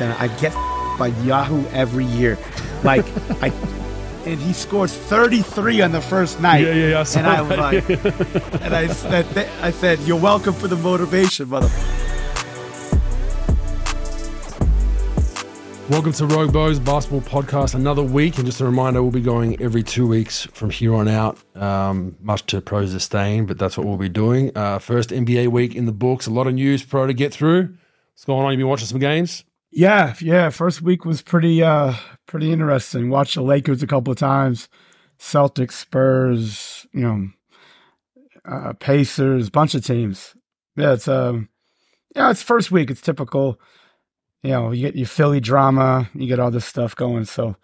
and I get by Yahoo every year. Like I and he scores 33 on the first night. Yeah, yeah, yeah, I and I was like, and I said, I said, you're welcome for the motivation, mother. Welcome to Rogue Bows Basketball Podcast. Another week, and just a reminder, we'll be going every two weeks from here on out. Um, much to pro's disdain, but that's what we'll be doing. Uh, first NBA week in the books. A lot of news, pro, to get through. What's going on? You been watching some games? Yeah, yeah. First week was pretty, uh, pretty interesting. Watched the Lakers a couple of times, Celtics, Spurs, you know, uh, Pacers, bunch of teams. Yeah, it's um, yeah, it's first week. It's typical you know, you get your Philly drama, you get all this stuff going. So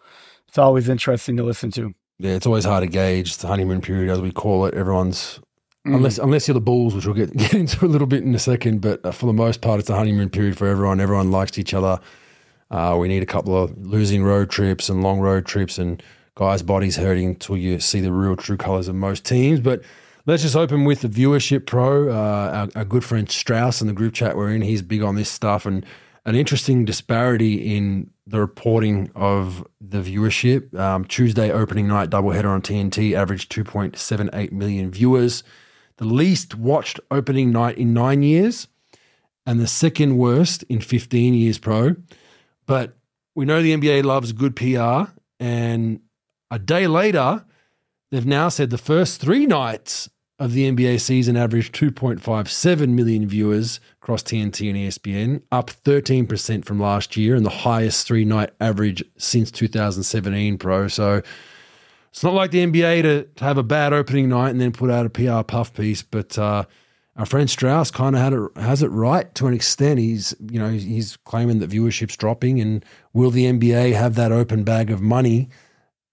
it's always interesting to listen to. Yeah, it's always hard to gauge the honeymoon period, as we call it. Everyone's mm. unless unless you're the Bulls, which we'll get, get into a little bit in a second. But uh, for the most part, it's a honeymoon period for everyone. Everyone likes each other. Uh, we need a couple of losing road trips and long road trips, and guys' bodies hurting until you see the real true colors of most teams. But let's just open with the viewership pro. Uh, our, our good friend Strauss in the group chat we're in, he's big on this stuff and an interesting disparity in the reporting of the viewership. Um, Tuesday opening night doubleheader on TNT averaged 2.78 million viewers, the least watched opening night in nine years, and the second worst in 15 years pro. But we know the NBA loves good PR, and a day later, they've now said the first three nights of the NBA season averaged 2.57 million viewers across TNT and ESPN, up 13% from last year and the highest three night average since 2017 pro. So it's not like the NBA to, to, have a bad opening night and then put out a PR puff piece, but uh, our friend Strauss kind of had it, has it right to an extent. He's you know he's claiming that viewership's dropping, and will the NBA have that open bag of money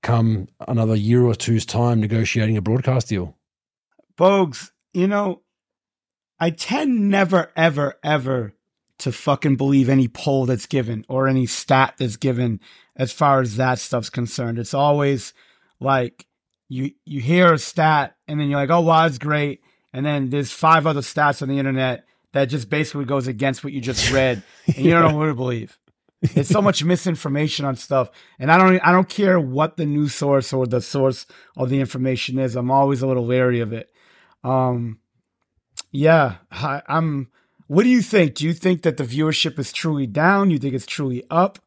come another year or two's time negotiating a broadcast deal? Bogues, you know, I tend never, ever, ever to fucking believe any poll that's given or any stat that's given as far as that stuff's concerned. It's always like you you hear a stat and then you're like, oh wow, that's great. And then there's five other stats on the internet that just basically goes against what you just read. And you don't know what to believe. It's so much misinformation on stuff. And I don't I don't care what the news source or the source of the information is. I'm always a little wary of it. Um, yeah, I, I'm. What do you think? Do you think that the viewership is truly down? You think it's truly up?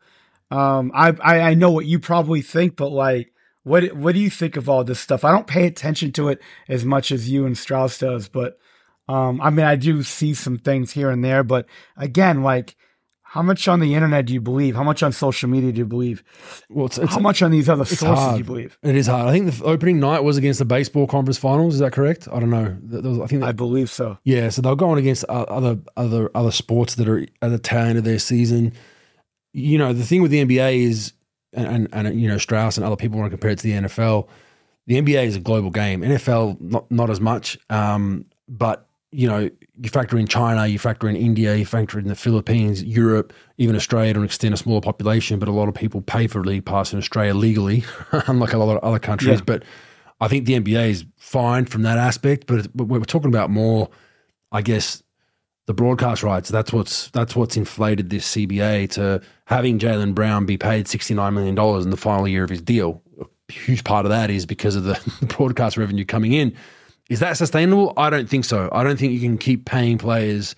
Um, I, I I know what you probably think, but like, what what do you think of all this stuff? I don't pay attention to it as much as you and Strauss does, but um, I mean, I do see some things here and there, but again, like how much on the internet do you believe? How much on social media do you believe? Well, it's, it's, how much on these other sources hard. do you believe? It is hard. I think the opening night was against the baseball conference finals. Is that correct? I don't know. Was, I think that, I believe so. Yeah, so they're going against other other other sports that are at the tail end of their season. You know, the thing with the NBA is, and, and, and you know, Strauss and other people want to compare it to the NFL. The NBA is a global game. NFL not not as much, um, but you know, you factor in China, you factor in India, you factor in the Philippines, Europe, even Australia to an extent, a smaller population, but a lot of people pay for league pass in Australia legally, unlike a lot of other countries. Yeah. But I think the NBA is fine from that aspect, but, but we're talking about more, I guess, the broadcast rights. That's what's that's what's inflated this CBA to having Jaylen Brown be paid sixty nine million dollars in the final year of his deal. A huge part of that is because of the broadcast revenue coming in. Is that sustainable? I don't think so. I don't think you can keep paying players,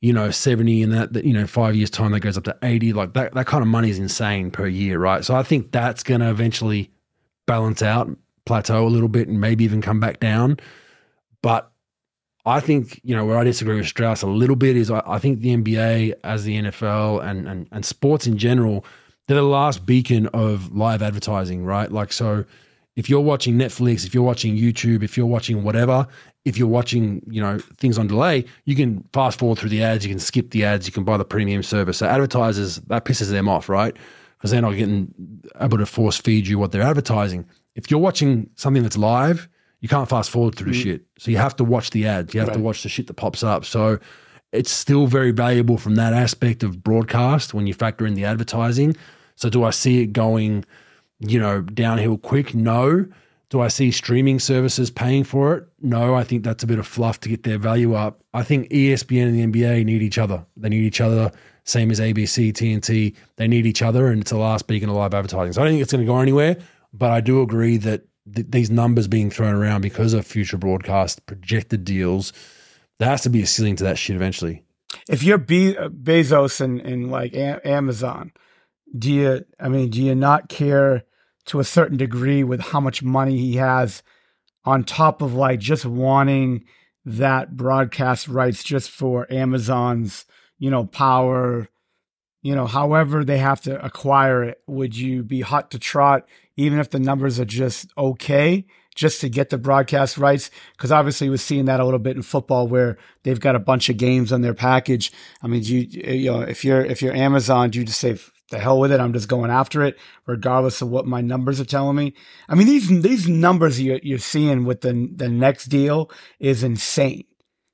you know, 70 and that, that you know, five years' time that goes up to 80. Like that, that kind of money is insane per year, right? So I think that's going to eventually balance out, plateau a little bit, and maybe even come back down. But I think, you know, where I disagree with Strauss a little bit is I, I think the NBA, as the NFL and, and, and sports in general, they're the last beacon of live advertising, right? Like, so if you're watching Netflix, if you're watching YouTube, if you're watching whatever, if you're watching, you know, things on delay, you can fast forward through the ads, you can skip the ads, you can buy the premium service. So advertisers, that pisses them off, right? Because they're not getting able to force feed you what they're advertising. If you're watching something that's live, you can't fast forward through the mm. shit. So you have to watch the ads. You have right. to watch the shit that pops up. So it's still very valuable from that aspect of broadcast when you factor in the advertising. So do I see it going – you know, downhill quick? No. Do I see streaming services paying for it? No, I think that's a bit of fluff to get their value up. I think ESPN and the NBA need each other. They need each other Same as ABC, TNT. They need each other, and it's the last beacon of live advertising. So I don't think it's going to go anywhere. But I do agree that th- these numbers being thrown around because of future broadcast projected deals, there has to be a ceiling to that shit eventually. If you're Be- uh, Bezos and, and like a- Amazon, do you, I mean, do you not care to a certain degree with how much money he has on top of like just wanting that broadcast rights just for Amazon's, you know, power, you know, however they have to acquire it, would you be hot to trot, even if the numbers are just okay, just to get the broadcast rights? Because obviously we're seeing that a little bit in football where they've got a bunch of games on their package. I mean, you, you know, if you're, if you're Amazon, do you just say, the hell with it. I'm just going after it, regardless of what my numbers are telling me. I mean, these these numbers you're, you're seeing with the the next deal is insane.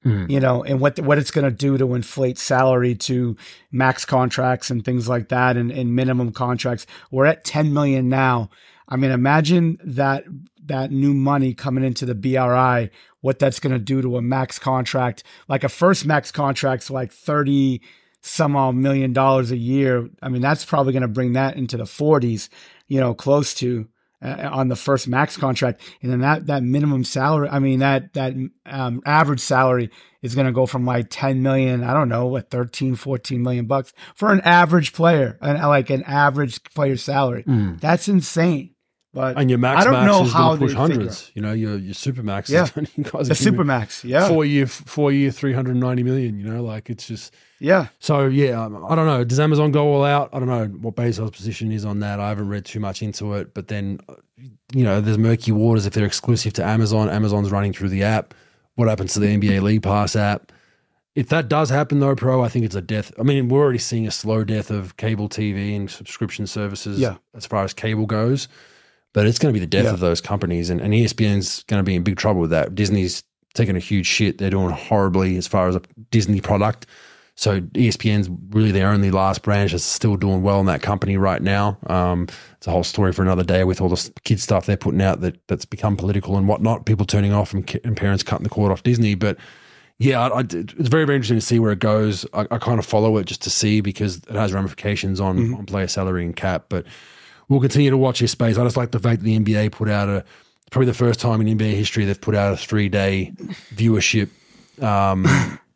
Mm. You know, and what what it's going to do to inflate salary to max contracts and things like that, and, and minimum contracts. We're at 10 million now. I mean, imagine that that new money coming into the BRI, what that's going to do to a max contract. Like a first max contract's like 30 some odd million dollars a year. I mean, that's probably going to bring that into the 40s, you know, close to uh, on the first max contract. And then that, that minimum salary, I mean, that, that um, average salary is going to go from like 10 million, I don't know, what 13, 14 million bucks for an average player and like an average player salary. Mm. That's insane. But and your max I don't max know is how push hundreds. You know, your your super max. Yeah, the super max. Yeah, four year four year three hundred ninety million. You know, like it's just yeah. So yeah, um, I don't know. Does Amazon go all out? I don't know what Bezos' position is on that. I haven't read too much into it. But then, you know, there's murky waters if they're exclusive to Amazon. Amazon's running through the app. What happens to the NBA League Pass app? If that does happen though, pro, I think it's a death. I mean, we're already seeing a slow death of cable TV and subscription services yeah. as far as cable goes. But it's going to be the death yeah. of those companies, and, and ESPN's going to be in big trouble with that. Disney's taking a huge shit. They're doing horribly as far as a Disney product. So ESPN's really their only last branch that's still doing well in that company right now. Um, it's a whole story for another day with all the kid stuff they're putting out that that's become political and whatnot. People turning off and, and parents cutting the cord off Disney, but yeah, I, I, it's very very interesting to see where it goes. I, I, kind of follow it just to see because it has ramifications on mm-hmm. on player salary and cap, but we'll continue to watch this space. I just like the fact that the NBA put out a probably the first time in NBA history they've put out a three day viewership. Um,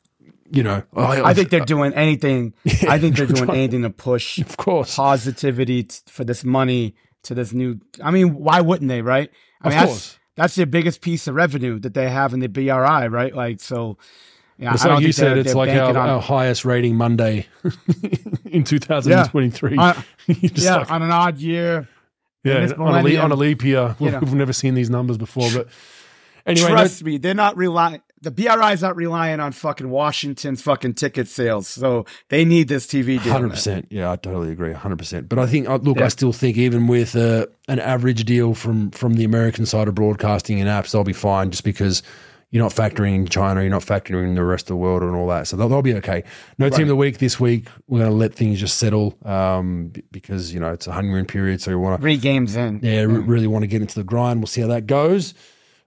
you know, I, I think they're doing anything. I think they're doing anything to push, of course, positivity t- for this money to this new. I mean, why wouldn't they? Right? I of mean, course. That's, that's their biggest piece of revenue that they have in the BRI, right? Like, so. Yeah, it's like you said, it's like our, our, highest rating Monday in 2023. Yeah, uh, yeah like, on an odd year. Yeah, on a, leap, on a leap year. You know. We've never seen these numbers before, but anyway. Trust me, they're not relying the BRI is not relying on fucking Washington's fucking ticket sales, so they need this TV deal. Hundred percent, yeah, I totally agree, hundred percent. But I think, uh, look, yeah. I still think even with uh, an average deal from from the American side of broadcasting and apps, they'll be fine, just because you're not factoring in China, you're not factoring in the rest of the world and all that, so they'll, they'll be okay. No right. team of the week this week. We're going to let things just settle um, because you know it's a honeymoon period, so we want to three games in. Yeah, yeah. really want to get into the grind. We'll see how that goes.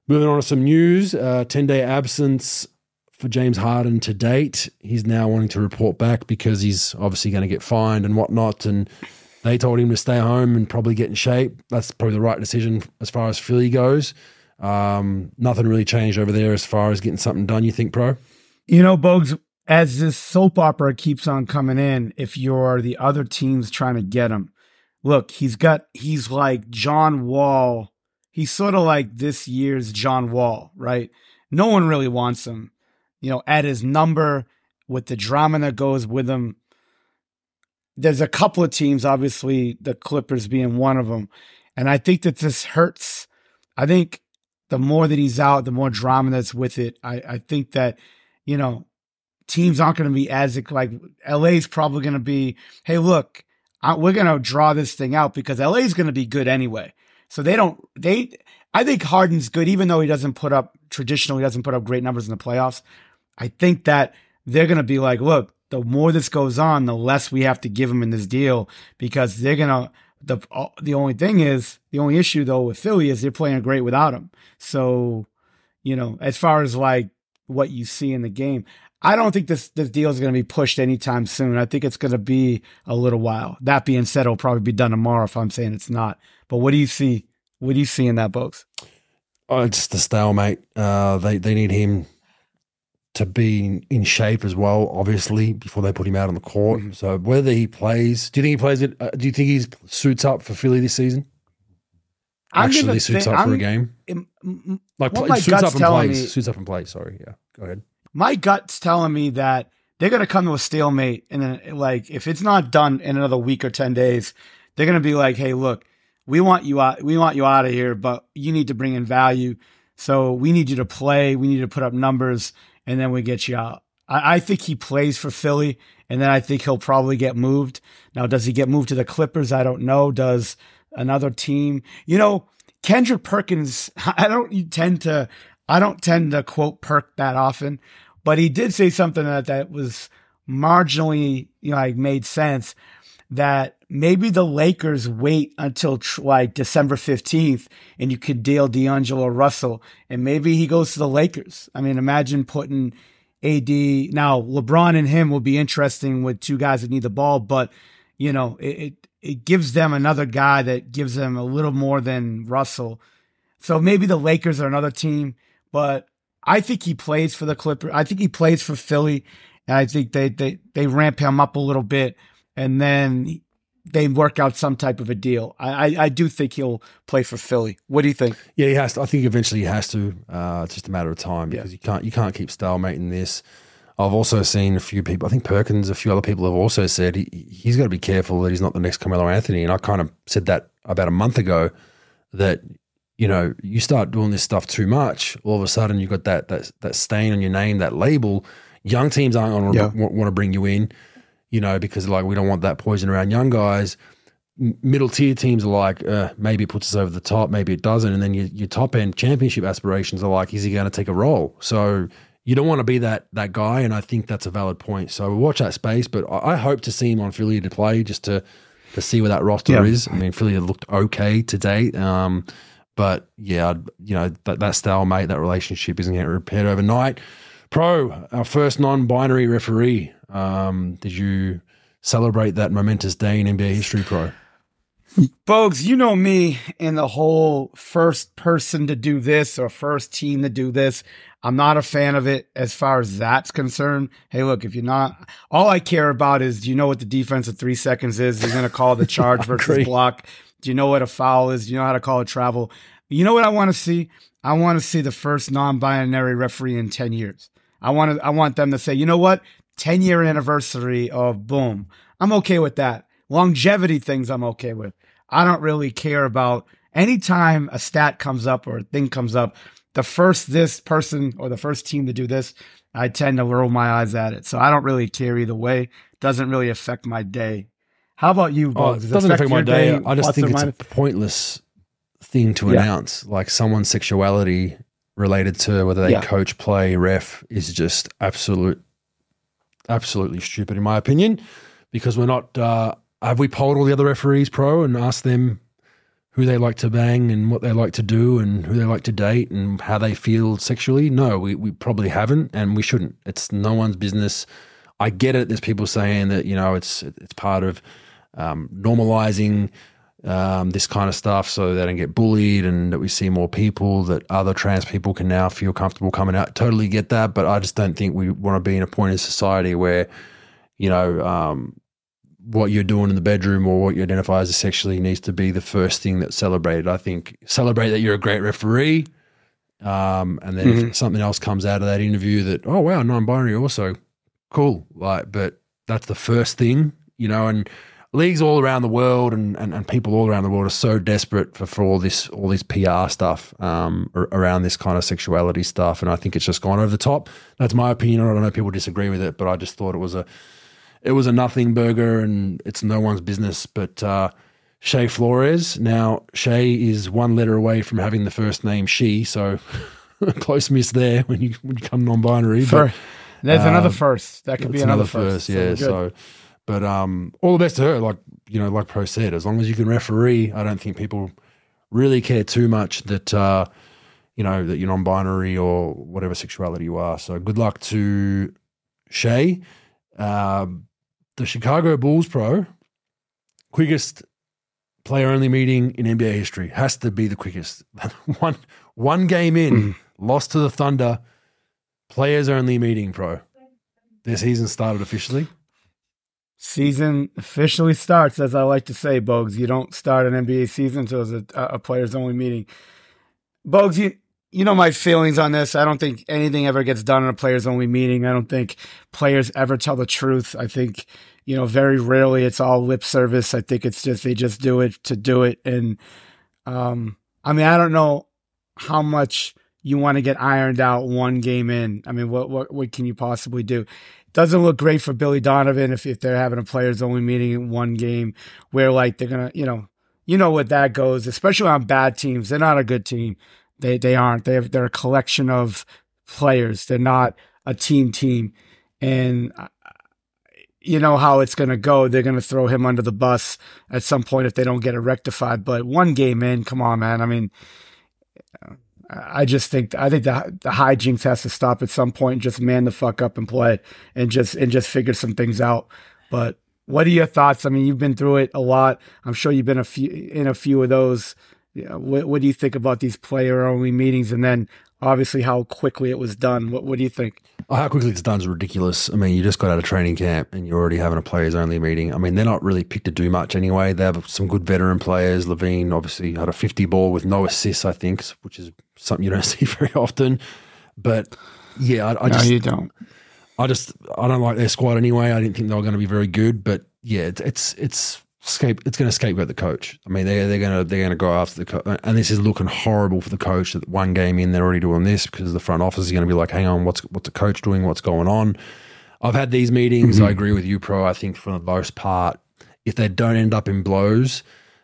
Moving on to some news, uh, 10 day absence for James Harden to date. He's now wanting to report back because he's obviously going to get fined and whatnot. And they told him to stay home and probably get in shape. That's probably the right decision as far as Philly goes. Um, nothing really changed over there as far as getting something done, you think, Pro? You know, Bogues, as this soap opera keeps on coming in, if you're the other teams trying to get him, look, he's got, he's like John Wall he's sort of like this year's John Wall, right? No one really wants him. You know, at his number with the drama that goes with him. There's a couple of teams, obviously, the Clippers being one of them. And I think that this hurts. I think the more that he's out, the more drama that's with it. I, I think that, you know, teams aren't going to be as like LA's probably going to be, hey, look, I, we're going to draw this thing out because LA's going to be good anyway. So they don't, they, I think Harden's good, even though he doesn't put up, traditionally doesn't put up great numbers in the playoffs. I think that they're to be like, look, the more this goes on, the less we have to give him in this deal because they're to, the, the only thing is, the only issue though with Philly is they're playing great without him. So, you know, as far as like what you see in the game, I don't think this this deal is going to be pushed anytime soon. I think it's going to be a little while. That being said, it'll probably be done tomorrow if I'm saying it's not. But what do you see? What do you see in that, Bogues? Oh, it's the stalemate. Uh, they they need him to be in shape as well, obviously, before they put him out on the court. Mm-hmm. So whether he plays, do you think he plays it? Uh, do you think he suits up for Philly this season? Actually, suits up I'm, for a game. like play, suits up and plays. Me, suits up and plays. Sorry, yeah. Go ahead. My gut's telling me that they're going to come to a stalemate, and then like if it's not done in another week or ten days, they're going to be like, "Hey, look, we want you out. We want you out of here, but you need to bring in value. So we need you to play. We need to put up numbers, and then we get you out. I, I think he plays for Philly, and then I think he'll probably get moved. Now, does he get moved to the Clippers? I don't know. Does another team? You know, Kendrick Perkins. I don't tend to. I don't tend to quote Perk that often, but he did say something that that was marginally, you know, like made sense that maybe the Lakers wait until like December 15th and you could deal D'Angelo Russell and maybe he goes to the Lakers. I mean, imagine putting AD. Now, LeBron and him will be interesting with two guys that need the ball, but you know, it, it, it gives them another guy that gives them a little more than Russell. So maybe the Lakers are another team, but I think he plays for the Clippers. I think he plays for Philly. And I think they, they, they ramp him up a little bit and then they work out some type of a deal. I, I, I, do think he'll play for Philly. What do you think? Yeah, he has to. I think eventually he has to. Uh, it's just a matter of time because yeah. you can't you can't keep stalemating this. I've also seen a few people. I think Perkins, a few other people have also said he he's got to be careful that he's not the next Carmelo Anthony. And I kind of said that about a month ago. That you know you start doing this stuff too much, all of a sudden you've got that that that stain on your name, that label. Young teams aren't going to yeah. want to bring you in you know, because like we don't want that poison around young guys. Middle tier teams are like, uh, maybe it puts us over the top, maybe it doesn't. And then your, your top end championship aspirations are like, is he going to take a role? So you don't want to be that that guy. And I think that's a valid point. So we'll watch that space, but I, I hope to see him on Philly to play just to to see where that roster yeah. is. I mean, Philly looked okay today. Um, but yeah, you know, that, that stalemate, that relationship isn't getting repaired overnight. Pro, our first non binary referee. Um, did you celebrate that momentous day in NBA history, Pro? Bogues, you know me and the whole first person to do this or first team to do this. I'm not a fan of it as far as that's concerned. Hey, look, if you're not, all I care about is do you know what the defense of three seconds is? You're going to call the charge versus block. Do you know what a foul is? Do you know how to call a travel? You know what I want to see? I want to see the first non binary referee in 10 years. I want to, I want them to say, you know what? 10 year anniversary of boom. I'm okay with that. Longevity things I'm okay with. I don't really care about anytime a stat comes up or a thing comes up, the first this person or the first team to do this, I tend to roll my eyes at it. So I don't really care either way. Doesn't really affect my day. How about you, Oh, it doesn't affect, affect my day. day. I just think it's a pointless thing to yeah. announce. Like someone's sexuality related to whether they yeah. coach, play, ref is just absolute absolutely stupid in my opinion, because we're not. Uh, have we polled all the other referees pro and asked them who they like to bang and what they like to do and who they like to date and how they feel sexually? No, we, we probably haven't and we shouldn't. It's no one's business. I get it. There's people saying that you know it's it's part of um, normalizing um, this kind of stuff so they don't get bullied and that we see more people, that other trans people can now feel comfortable coming out. Totally get that. But I just don't think we want to be in a point in society where, you know, um, what you're doing in the bedroom or what you identify as sexually needs to be the first thing that's celebrated. I think celebrate that you're a great referee. Um, and then mm-hmm. if something else comes out of that interview that, oh, wow, non binary also cool. Like, but that's the first thing, you know, and, leagues all around the world and, and, and, people all around the world are so desperate for, for all this all this PR stuff um, around this kind of sexuality stuff, and I think it's just gone over the top. That's my opinion. I don't know if people disagree with it, but I just thought it was a it was a nothing burger, and it's no one's business. But uh, Che Flores now Che is one letter away from having the first name she, so close miss there when you when you come non-binary. but, there's um, another first. That could be another, another first. first. Yeah, so. But um, all the best to her. Like you know, like Pro said, as long as you can referee, I don't think people really care too much that uh, you know that you're non-binary or whatever sexuality you are. So good luck to Che, uh, the Chicago Bulls pro, quickest player only meeting in NBA history. Has to be the quickest. one one game in, mm. lost to the Thunder, players only meeting pro. Their season started officially. Season officially starts, as I like to say, Bogues. You don't start an NBA season until it's a, a players only meeting. Bogues, you you know my feelings on this. I don't think anything ever gets done in a players only meeting. I don't think players ever tell the truth. I think, you know, very rarely it's all lip service. I think it's just they just do it to do it. And um I mean, I don't know how much you want to get ironed out one game in. I mean, what what what can you possibly do? Doesn't look great for Billy Donovan if, if they're having a players only meeting in one game where like they're gonna, you know, you know what that goes, especially on bad teams. They're not a good team. They they aren't. They have, they're a collection of players. They're not a team team, and uh, you know how it's going to go. They're going to throw him under the bus at some point if they don't get it rectified. But one game in, come on, man. I mean, I just think I think the the hijinks has to stop at some point. And just man the fuck up and play, and just and just figure some things out. But what are your thoughts? I mean, you've been through it a lot. I'm sure you've been a few in a few of those what, what do you think about these player only meetings? And then obviously how quickly it was done. What, what do you think? Oh, how quickly it's done is ridiculous. I mean, you just got out of training camp and you're already having a players only meeting. I mean, they're not really picked to do much anyway. They have some good veteran players. LaVine obviously had a 50 ball with no assists, I think, which is something you don't see very often. But yeah, I, I no, just you don't. I just I don't like their squad anyway. I didn't think they were going to be very good, but yeah, it's it's, it's scape it's going to scapegoat the coach. I mean, they they're going to they're going to go after the coach, and this is looking horrible for the coach. That one game in, they're already doing this because the front office is going to be like, "Hang on, what's what's the coach doing? What's going on?" I've had these meetings. Mm-hmm. I agree with you, pro. I think for the most part, if they don't end up in blows,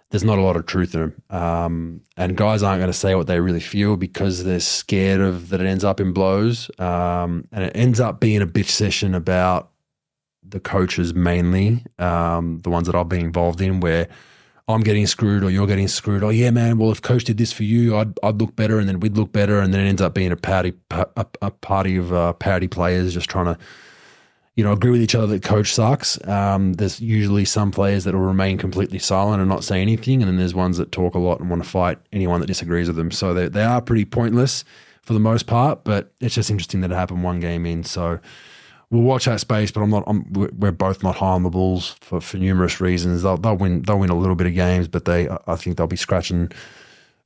there's not a lot of truth in them. Um, and guys aren't going to say what they really feel because they're scared of that it ends up in blows. Um, and it ends up being a bitch session about the coaches mainly, um, the ones that I've been involved in, where I'm getting screwed or you're getting screwed. Oh yeah, man. Well, if coach did this for you, I'd I'd look better, and then we'd look better, and then it ends up being a party a, a party of uh, party players just trying to. You know, agree with each other that coach sucks. Um, there's usually some players that will remain completely silent and not say anything, and then there's ones that talk a lot and want to fight anyone that disagrees with them. So they they are pretty pointless for the most part, but it's just interesting that it happened one game in. So we'll watch that space, but I'm not. I'm, we're both not high on the Bulls for, for numerous reasons. They'll, they'll win. They'll win a little bit of games, but they. I think they'll be scratching.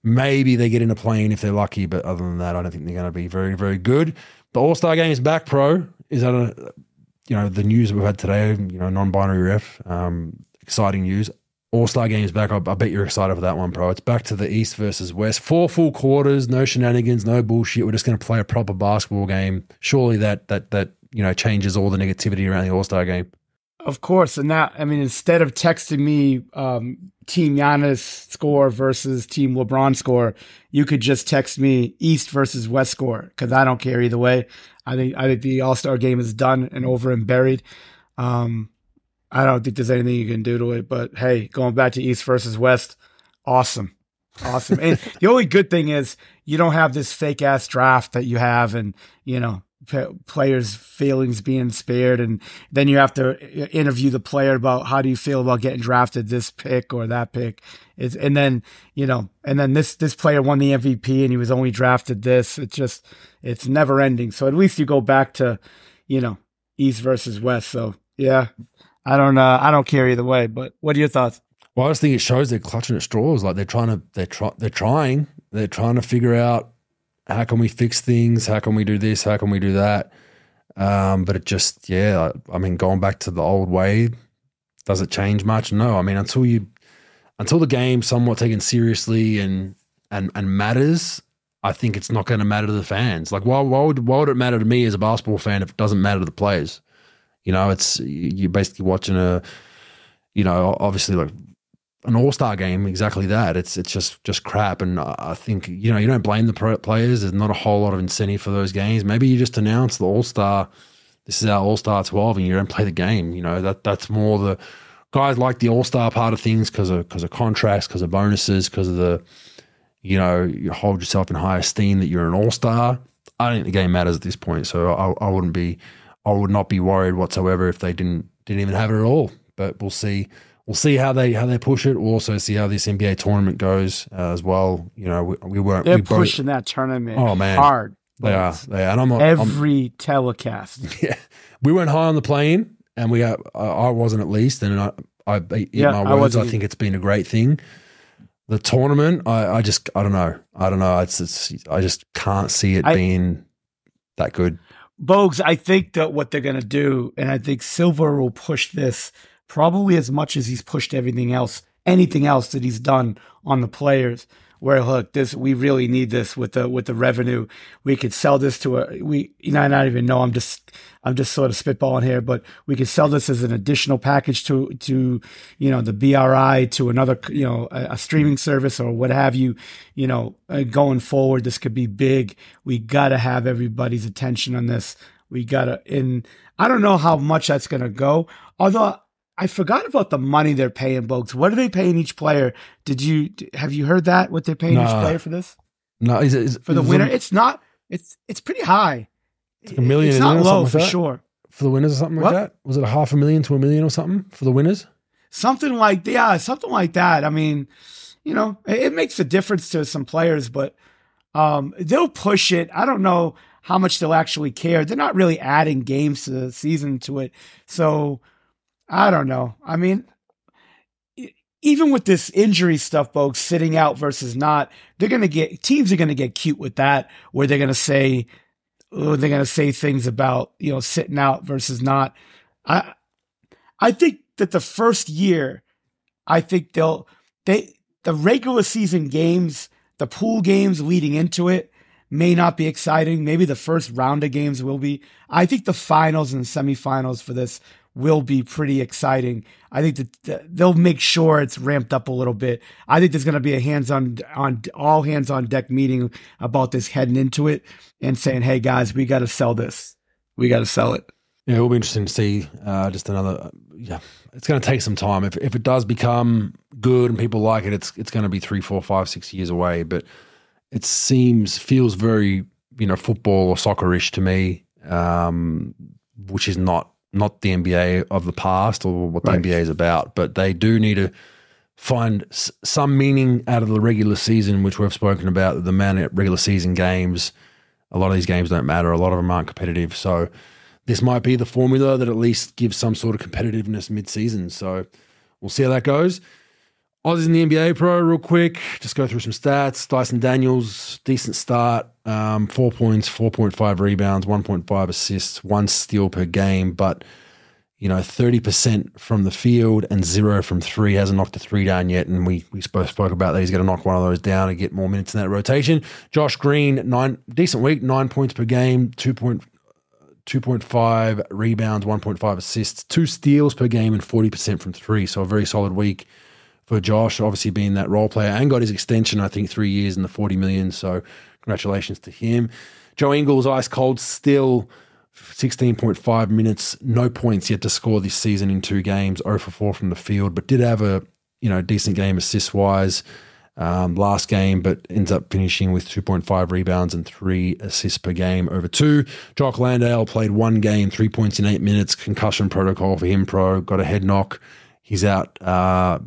Maybe they get in a plane if they're lucky, but other than that, I don't think they're going to be very, very good. The All Star game is back, pro. Is that a, you know, the news we've had today? You know, non-binary ref. Um, exciting news. All Star games back. I, I bet you're excited for that one, pro. It's back to the East versus West. Four full quarters, no shenanigans, no bullshit. We're just going to play a proper basketball game. Surely that that that you know changes all the negativity around the All Star game. Of course, and that I mean, instead of texting me um, Team Giannis score versus Team LeBron score, you could just text me East versus West score because I don't care either way. I think I think the All Star game is done and over and buried. Um, I don't think there's anything you can do to it. But hey, going back to East versus West, awesome, awesome. and the only good thing is you don't have this fake ass draft that you have, and you know players' feelings being spared, and then you have to interview the player about how do you feel about getting drafted this pick or that pick. It's, and then you know, and then this this player won the MVP and he was only drafted this. It's just it's never ending. So at least you go back to you know East versus West. So yeah, I don't uh, I don't care either way. But what are your thoughts? Well, I just think it shows they're clutching at straws. Like they're trying to they're try, they're trying they're trying to figure out how can we fix things? How can we do this? How can we do that? Um, but it just, yeah, I, mean, going back to the old way, does it change much? No. I mean, until you, until the game somewhat taken seriously and and and matters, I think it's not going to matter to the fans. Like, why why would why would it matter to me as a basketball fan if it doesn't matter to the players? You know, it's you're basically watching a, you know, obviously like an all star game, exactly that. It's it's just just crap, and I think you know you don't blame the players. There's not a whole lot of incentive for those games. Maybe you just announce the all star. This is our all star twelve, and you don't play the game. You know that that's more the guys like the all star part of things because of because of contracts, because of bonuses, because of the you know you hold yourself in high esteem that you're an all star. I don't think the game matters at this point, so I, I wouldn't be I would not be worried whatsoever if they didn't didn't even have it at all. But we'll see. We'll see how they how they push it. We'll also see how this NBA tournament goes uh, as well. You know, we, we weren't. They're we both- pushing that tournament Oh, man. hard. They are. They are. And I'm not. I'm- Every telecast. yeah, we weren't high on the plane, and we. Uh, I wasn't at least, and I. I eat Yeah, my I words. I, wasn't think it's been a great thing. The tournament, I, I just, I don't know, I don't know. It's, it's, I just can't see it I- being that good. Bogues, I think that what they're going to do, and I think Silver will push this probably as much as he's pushed everything else, anything else that he's done on the players. Where look, this we really need this with the with the revenue. We could sell this to a we you know I don't even know. I'm just I'm just sort of spitballing here, but we could sell this as an additional package to to you know the BRI to another you know a, a streaming service or what have you. You know, uh, going forward, this could be big. We got to have everybody's attention on this. We got to, and I don't know how much that's going to go. Although I forgot about the money they're paying, Bogues. What are they paying each player? Did you have you heard that? What they're paying each player for this No, is it is, for the is it winner? It's not. It's it's pretty high. like a million It's not low something for that? sure. for the winners or something What? like that? Was it a half a million to a million or something for the winners? something like yeah, something like that. I mean, you know, it, it makes a difference to some players, but um, they'll push it. I don't know how much they'll actually care. They're not really adding games to the season to it, so I don't know. I mean, even with this injury stuff, folks, sitting out versus not, they're gonna get teams are gonna get cute with that, where they're gonna say, oh, they're gonna say things about you know sitting out versus not. I I think that the first year, I think they'll they the regular season games, the pool games leading into it may not be exciting. Maybe the first round of games will be. I think the finals and semifinals for this will be pretty exciting. I think that they'll make sure it's ramped up a little bit. I think there's going to be a hands on on all hands on deck meeting about this heading into it and saying, "Hey guys, we got to sell this. We got to sell it." Yeah, it will be interesting to see. Uh, just another, yeah, it's going to take some time. If if it does become good and people like it, it's it's going to be three, four, five, six years away. But it seems feels very you know football or soccerish to me, um, which is not not the NBA of the past or what the Right. NBA is about. But they do need to find s- some meaning out of the regular season, which we've spoken about. The man at regular season games, a lot of these games don't matter. A lot of them aren't competitive. So this might be the formula that at least gives some sort of competitiveness mid-season. So we'll see how that goes. Aussies in the NBA Pro, real quick. Just go through some stats. Dyson Daniels, decent start. Um, four points, 4.5 rebounds, 1.5 assists, one steal per game. But, you know, 30% from the field and zero from three. Hasn't knocked a three down yet. And we, we spoke, spoke about that. He's going to knock one of those down and get more minutes in that rotation. Josh Green, nine decent week, nine points per game, 2. 2.5 rebounds, 1.5 assists, two steals per game, and 40% from three. So a very solid week for Josh, obviously being that role player and got his extension, I think, three years and the 40 million. So congratulations to him. Joe Ingles, ice cold, still 16.5 minutes, no points yet to score this season in two games, 0 for 4 from the field, but did have a you know decent game assist wise um, last game, but ends up finishing with 2.5 rebounds and three assists per game over two. Jock Landale played one game, three points in eight minutes, concussion protocol for him, pro, got a head knock. He's out, uh,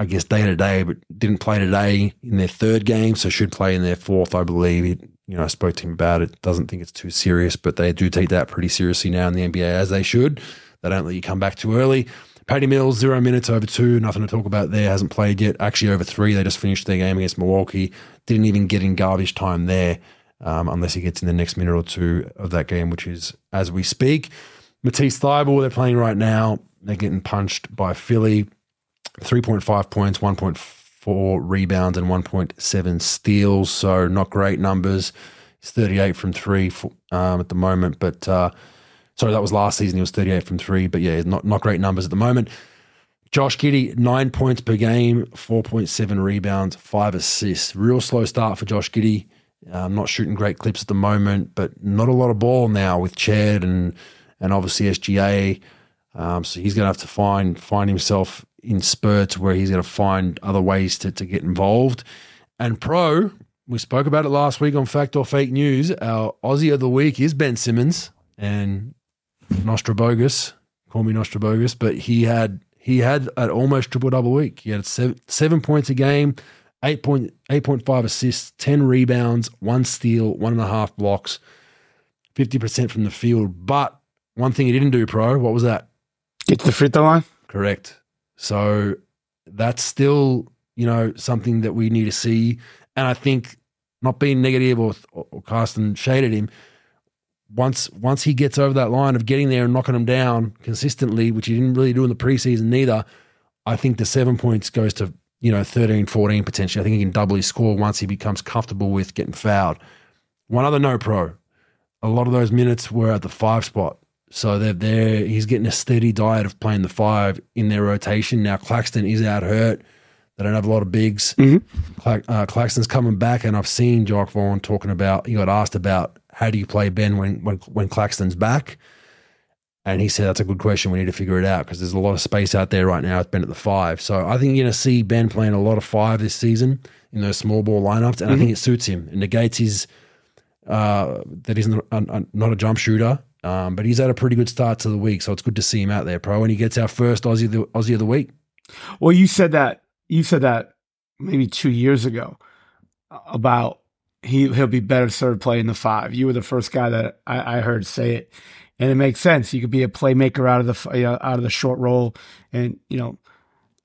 I guess, day to day, but didn't play today in their third game, so should play in their fourth, I believe. He, you know, I spoke to him about it, doesn't think it's too serious, but they do take that pretty seriously now in the NBA, as they should. They don't let you come back too early. Paddy Mills, zero minutes over two, nothing to talk about there. Hasn't played yet. Actually, over three. They just finished their game against Milwaukee. Didn't even get in garbage time there, um, unless he gets in the next minute or two of that game, which is as we speak. Matisse Thybulle, they're playing right now. They're getting punched by Philly. 3.5 points, 1.4 rebounds, and 1.7 steals. So not great numbers. He's 38 from three um, at the moment, but uh, sorry, that was last season. He was 38 from three, but yeah, not not great numbers at the moment. Josh Giddey, nine points per game, 4.7 rebounds, five assists. Real slow start for Josh Giddey. Um, not shooting great clips at the moment, but not a lot of ball now with Chet and and obviously SGA. Um, so he's going to have to find find himself in spurts where he's going to find other ways to, to get involved. And pro, we spoke about it last week on Fact or Fake News. Our Aussie of the week is Ben Simmons, and Nostrabogus. Call me Nostrabogus, but he had he had an almost triple double week. He had seven, seven points a game, 8.8.5 assists, 10 rebounds, one steal, one and a half blocks, 50% from the field. But one thing he didn't do, pro, what was that? Get to the free throw line? Correct. So that's still, you know, something that we need to see. And I think not being negative or, or casting shade at him, once once he gets over that line of getting there and knocking them down consistently, which he didn't really do in the preseason neither, I think the seven points goes to, you know, 13, 14 potentially. I think he can double his score once he becomes comfortable with getting fouled. One other no pro. A lot of those minutes were at the five spot. So they're there. He's getting a steady diet of playing the five in their rotation. Now Claxton is out hurt. They don't have a lot of bigs. Mm-hmm. Cla- uh, Claxton's coming back, and I've seen Jacque Vaughn talking about. He got asked about how do you play Ben when when when Claxton's back, and he said that's a good question. We need to figure it out because there's a lot of space out there right now with Ben at the five. So I think you're going to see Ben playing a lot of five this season in those small ball lineups, and I think it suits him. It negates his uh, that he's not a, not a jump shooter. Um, but he's had a pretty good start to the week, so it's good to see him out there, pro. And he gets our first Aussie the, Aussie of the week. Well, you said that you said that maybe two years ago about he he'll be better served playing the five. You were the first guy that I, I heard say it, and it makes sense. You could be a playmaker out of the you know, out of the short roll, and you know.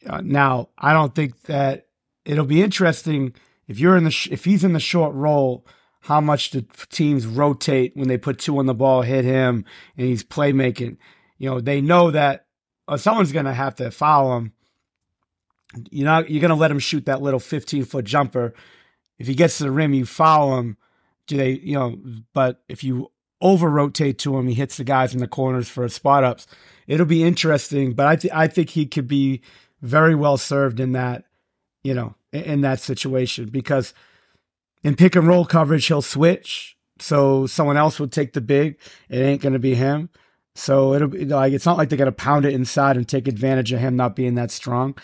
Uh, now, I don't think that it'll be interesting if you're in the sh- if he's in the short roll. How much do teams rotate when they put two on the ball, hit him, and he's playmaking? You know, they know that uh, someone's going to have to foul him you're not you're gonna let him shoot that little 15 foot jumper. If he gets to the rim, you foul him. Do they, you know? But if you over rotate to him, he hits the guys in the corners for spot ups. It'll be interesting. But I th- I think he could be very well served in that, you know, in, in that situation because in pick and roll coverage he'll switch, so someone else will take the big. It ain't gonna be him. So it'll be like it's not like they're gonna pound it inside and take advantage of him not being that strong.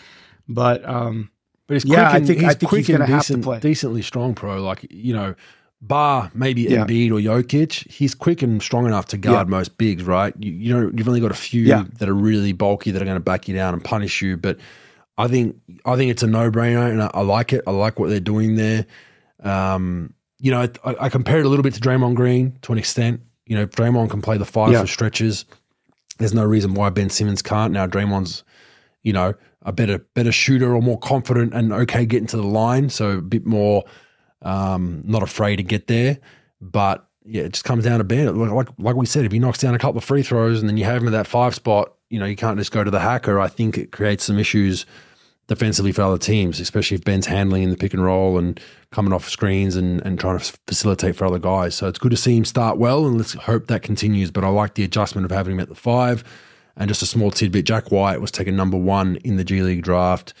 But um, But he's Yeah, quick I and, think- he's I think quick he's and have to decent, play. decently strong, pro. Like you know, bar maybe Yeah. Embiid or Jokic. He's quick and strong enough to guard Yeah. most bigs, right? You, you know, you've only got a few Yeah. that are really bulky that are going to back you down and punish you. But I think I think it's a no brainer, and I, I like it. I like what they're doing there. Um, you know, I, I compare it a little bit to Draymond Green to an extent. You know, Draymond can play the five Yeah. for stretches. There's no reason why Ben Simmons can't. Now Draymond's, you know, a better better shooter or more confident and okay getting to the line, so a bit more um, not afraid to get there. But yeah, it just comes down to Ben. Like, like like we said, if he knocks down a couple of free throws and then you have him at that five spot, you know, you can't just go to the hacker. I think it creates some issues defensively for other teams, especially if Ben's handling in the pick and roll and coming off screens and, and trying to facilitate for other guys. So it's good to see him start well, and let's hope that continues. But I like the adjustment of having him at the five. And just a small tidbit: Jack White was taken number one in the G League draft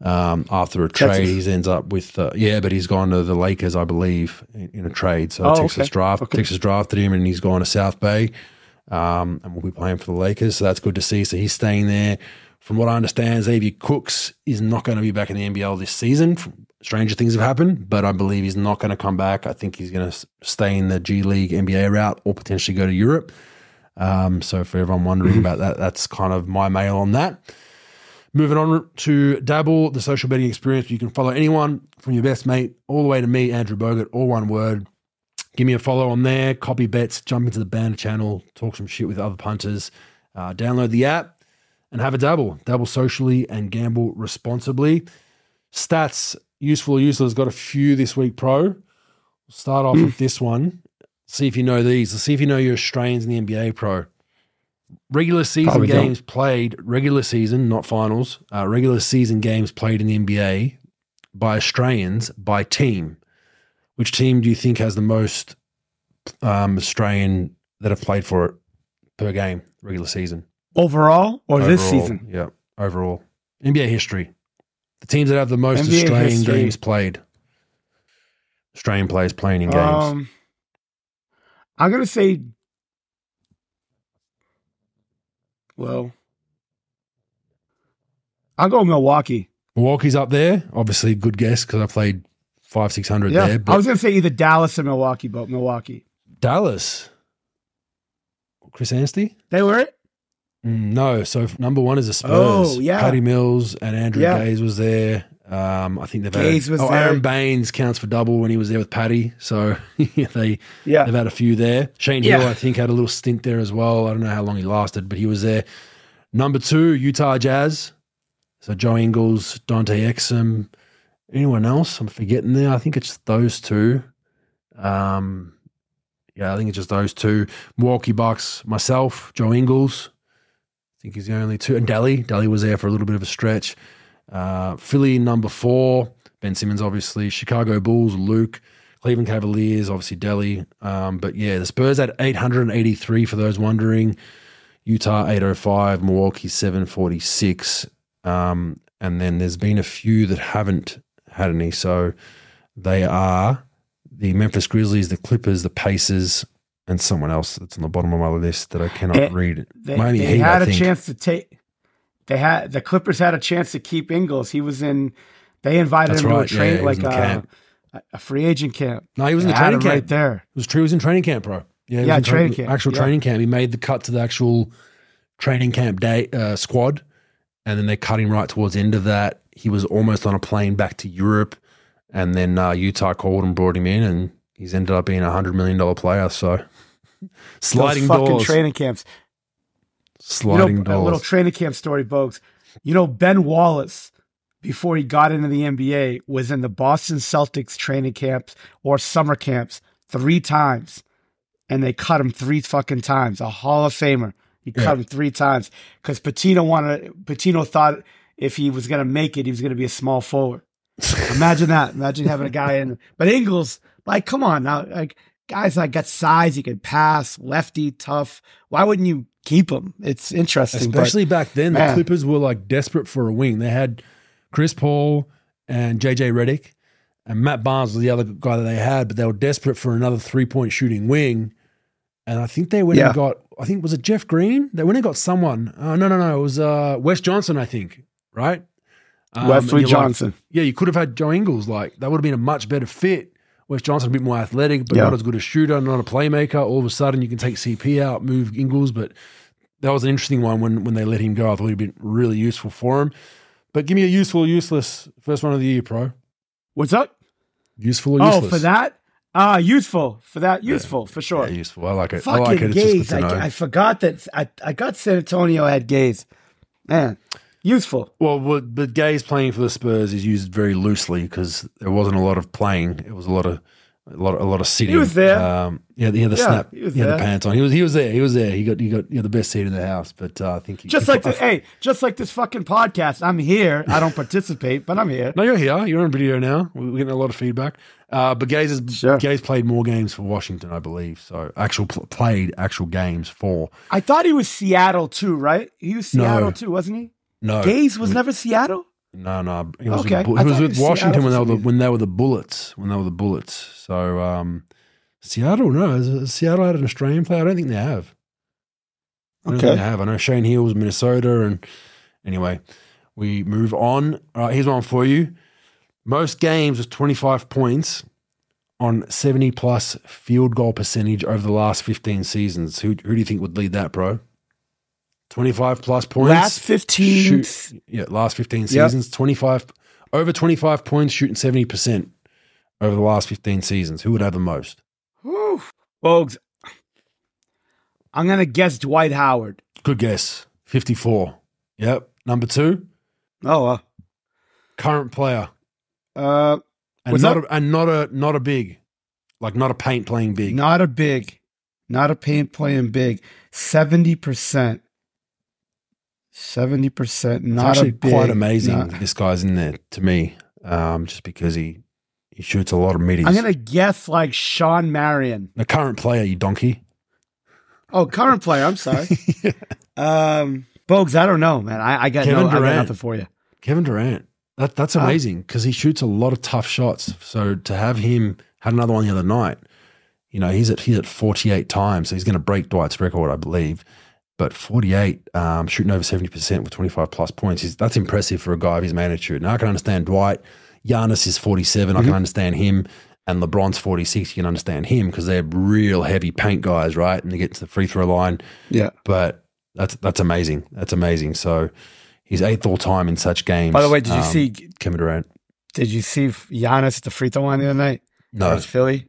um, after a trade. He ends up with uh, yeah, but he's gone to the Lakers, I believe, in, in a trade. So Oh, Texas okay. draft Okay. Texas drafted him, and he's gone to South Bay, um, and will be playing for the Lakers. So that's good to see. So he's staying there. From what I understand, Xavier Cooks is not going to be back in the NBL this season. Stranger things have happened, but I believe he's not going to come back. I think he's going to stay in the G League NBA route or potentially go to Europe. Um, so for everyone wondering about that, that's kind of my mail on that. Moving on to Dabble, the social betting experience. You can follow anyone from your best mate all the way to me, Andrew Bogut, all one word. Give me a follow on there, copy bets, jump into the banner channel, talk some shit with other punters. Uh, download the app and have a dabble. Dabble socially and gamble responsibly. Stats, useful or useless, got a few this week, pro. We'll start off with this one. See if you know these. Let's see if you know your Australians in the NBA, pro. Regular season Probably don't. games played, regular season, not finals, uh, regular season games played in the NBA by Australians by team. Which team do you think has the most um, Australian that have played for it per game, regular season? Overall or this season? Yeah, overall. NBA history. The teams that have the most NBA Australian history. games played. Australian players playing in games. Um, I'm gonna say, well, I'll go Milwaukee. Milwaukee's up there. Obviously, good guess because I played five, six hundred Yeah, there. I was gonna say either Dallas or Milwaukee, but Milwaukee. Dallas. Chris Anstey? They were it. Mm, No, so number one is the Spurs. Oh, yeah. Paddy Mills and Andrew Yeah. Gaze was there. Um, I think they've Gaze had was oh, there. Aron Baynes counts for double when he was there with Paddy. So they Yeah. they've had a few there. Shane Yeah. Heal, I think, had a little stint there as well. I don't know how long he lasted, but he was there. Number two, Utah Jazz. So Joe Ingles, Dante Exum. Anyone else? I'm forgetting there. I think it's those two. Um, yeah, I think it's just those two. Milwaukee Bucks, myself, Joe Ingles. Think he's the only two. And Delly. Delly was there for a little bit of a stretch. Uh, Philly, number four. Ben Simmons, obviously. Chicago Bulls, Luc. Cleveland Cavaliers, obviously Delly. Um, but yeah, the Spurs at 883 for those wondering. Utah 805, Milwaukee 746. Um, and then there's been a few that haven't had any. So they are the Memphis Grizzlies, the Clippers, the Pacers, and someone else that's on the bottom of my list that I cannot read. They, Miami they Heat, had I a think. chance to take. They had the Clippers had a chance to keep Ingles. He was in. They invited That's him right, to a train was like the a, a, a free agent camp. No, he was in the training camp. right there. It was true. He was in training camp, bro. Yeah, Yeah, in tra- training camp, Actual yeah. training camp. He made the cut to the actual training camp day uh, squad, and then they cut him right towards the end of that. He was almost on a plane back to Europe, and then uh, Utah called and brought him in, and he's ended up being a hundred million dollar player. So sliding fucking doors, training camps. sliding you know, a little training camp story, Bogues. You know, Ben Wallace, before he got into the NBA, was in the Boston Celtics training camps or summer camps three times, and they cut him three fucking times. A Hall of Famer. He cut Yeah. him three times because Pitino wanted. Pitino thought if he was going to make it, he was going to be a small forward. Imagine that. Imagine having a guy in. But Ingles, like, come on now, like guys like got size, he could pass, lefty, tough. Why wouldn't you keep him? It's interesting. but- Especially back then, the Clippers were like desperate for a wing. They had Chris Paul and JJ Redick, and Matt Barnes was the other guy that they had, but they were desperate for another three point shooting wing. And I think they went Yeah. and got, I think, was it Jeff Green? They went and got someone. Uh, no, no, no. It was uh, Wes Johnson, I think, right? Um, Wesley you're like, Johnson. yeah, you could have had Joe Ingles. Like, that would have been a much better fit. Wes Johnson, a bit more athletic, but Yeah. not as good a shooter, not a playmaker. All of a sudden, you can take CP out, move Ingles, but that was an interesting one when when they let him go. I thought he'd been really useful for him. But give me a useful, useless first one of the year, pro. What's up? Useful or Oh, useless? for that? Ah, useful. For that, useful, for sure. Yeah, useful. I like it. I Fucking like it. Gaze. good to know. I, I forgot that I, I got San Antonio had gaze. Man, useful. well, but, but Gaze playing for the Spurs is used very loosely because there wasn't a lot of playing. It was a lot of a lot a lot of sitting. He was there. Um, yeah, he had the Yeah, snap. he was he had the pants on. He was he was there. He was there. He got he got he had the best seat in the house. But uh, I think he, Just he- like the, hey, just like this fucking podcast. I'm here. I don't participate, but I'm here. No, you're here. You're on video now. We're getting a lot of feedback. Uh, but Gaze has Sure. Gaze played more games for Washington, I believe. So actual pl- played actual games for I thought he was Seattle too, right? He was No. Seattle too, wasn't he? No Gaze was never Seattle. no no. He was Okay. with, he was with Washington Seattle when they were the, when they were the Bullets when they were the Bullets. So um, Seattle no Seattle had an Australian player. I don't think they have. I don't think Okay. they have. I know Shane Heal was Minnesota, and anyway, we move on. All right, here's one for you. Most games with 25 points on 70 plus field goal percentage over the last 15 seasons. Who, who do you think would lead that, bro? 25 plus points. Last 15 Shoot- yeah, last 15 Yep. seasons. 25 over 25 points, shooting 70% over the last 15 seasons. Who would have the most? Whew. Bogues. I'm gonna guess Dwight Howard. Good guess. 54. Yep. Number two, Oh, uh, current player. uh And not a, and not a not a big, like not a paint playing big. not a big, not a paint playing big. Seventy percent. Seventy percent. it's Not actually a big, quite amazing not- this guy's in there to me, um, just because he he shoots a lot of middies. I'm gonna guess like Shawn Marion. the current player, you donkey. Oh, current player. I'm sorry. um, Bogues. I don't know, man. I, I got Kevin no, I got Durant. nothing for you. Kevin Durant. That that's Ah. amazing because he shoots a lot of tough shots. So to have him had another one the other night, you know, he's at he's at 48 times, so he's going to break Dwight's record, I believe. But 48, um, shooting over 70 percent with 25 plus points, is that's impressive for a guy of his magnitude. Now I can understand Dwight. Giannis is 47. I Mm-hmm. can understand him. and LeBron's 46, you can understand him because they're real heavy paint guys, right? And they get to the free throw line. Yeah. But that's that's amazing. That's amazing. So he's eighth all time in such games. By the way, did you Um, see? Kevin Durant? Did you see Giannis at the free throw line the other night? No, Philly,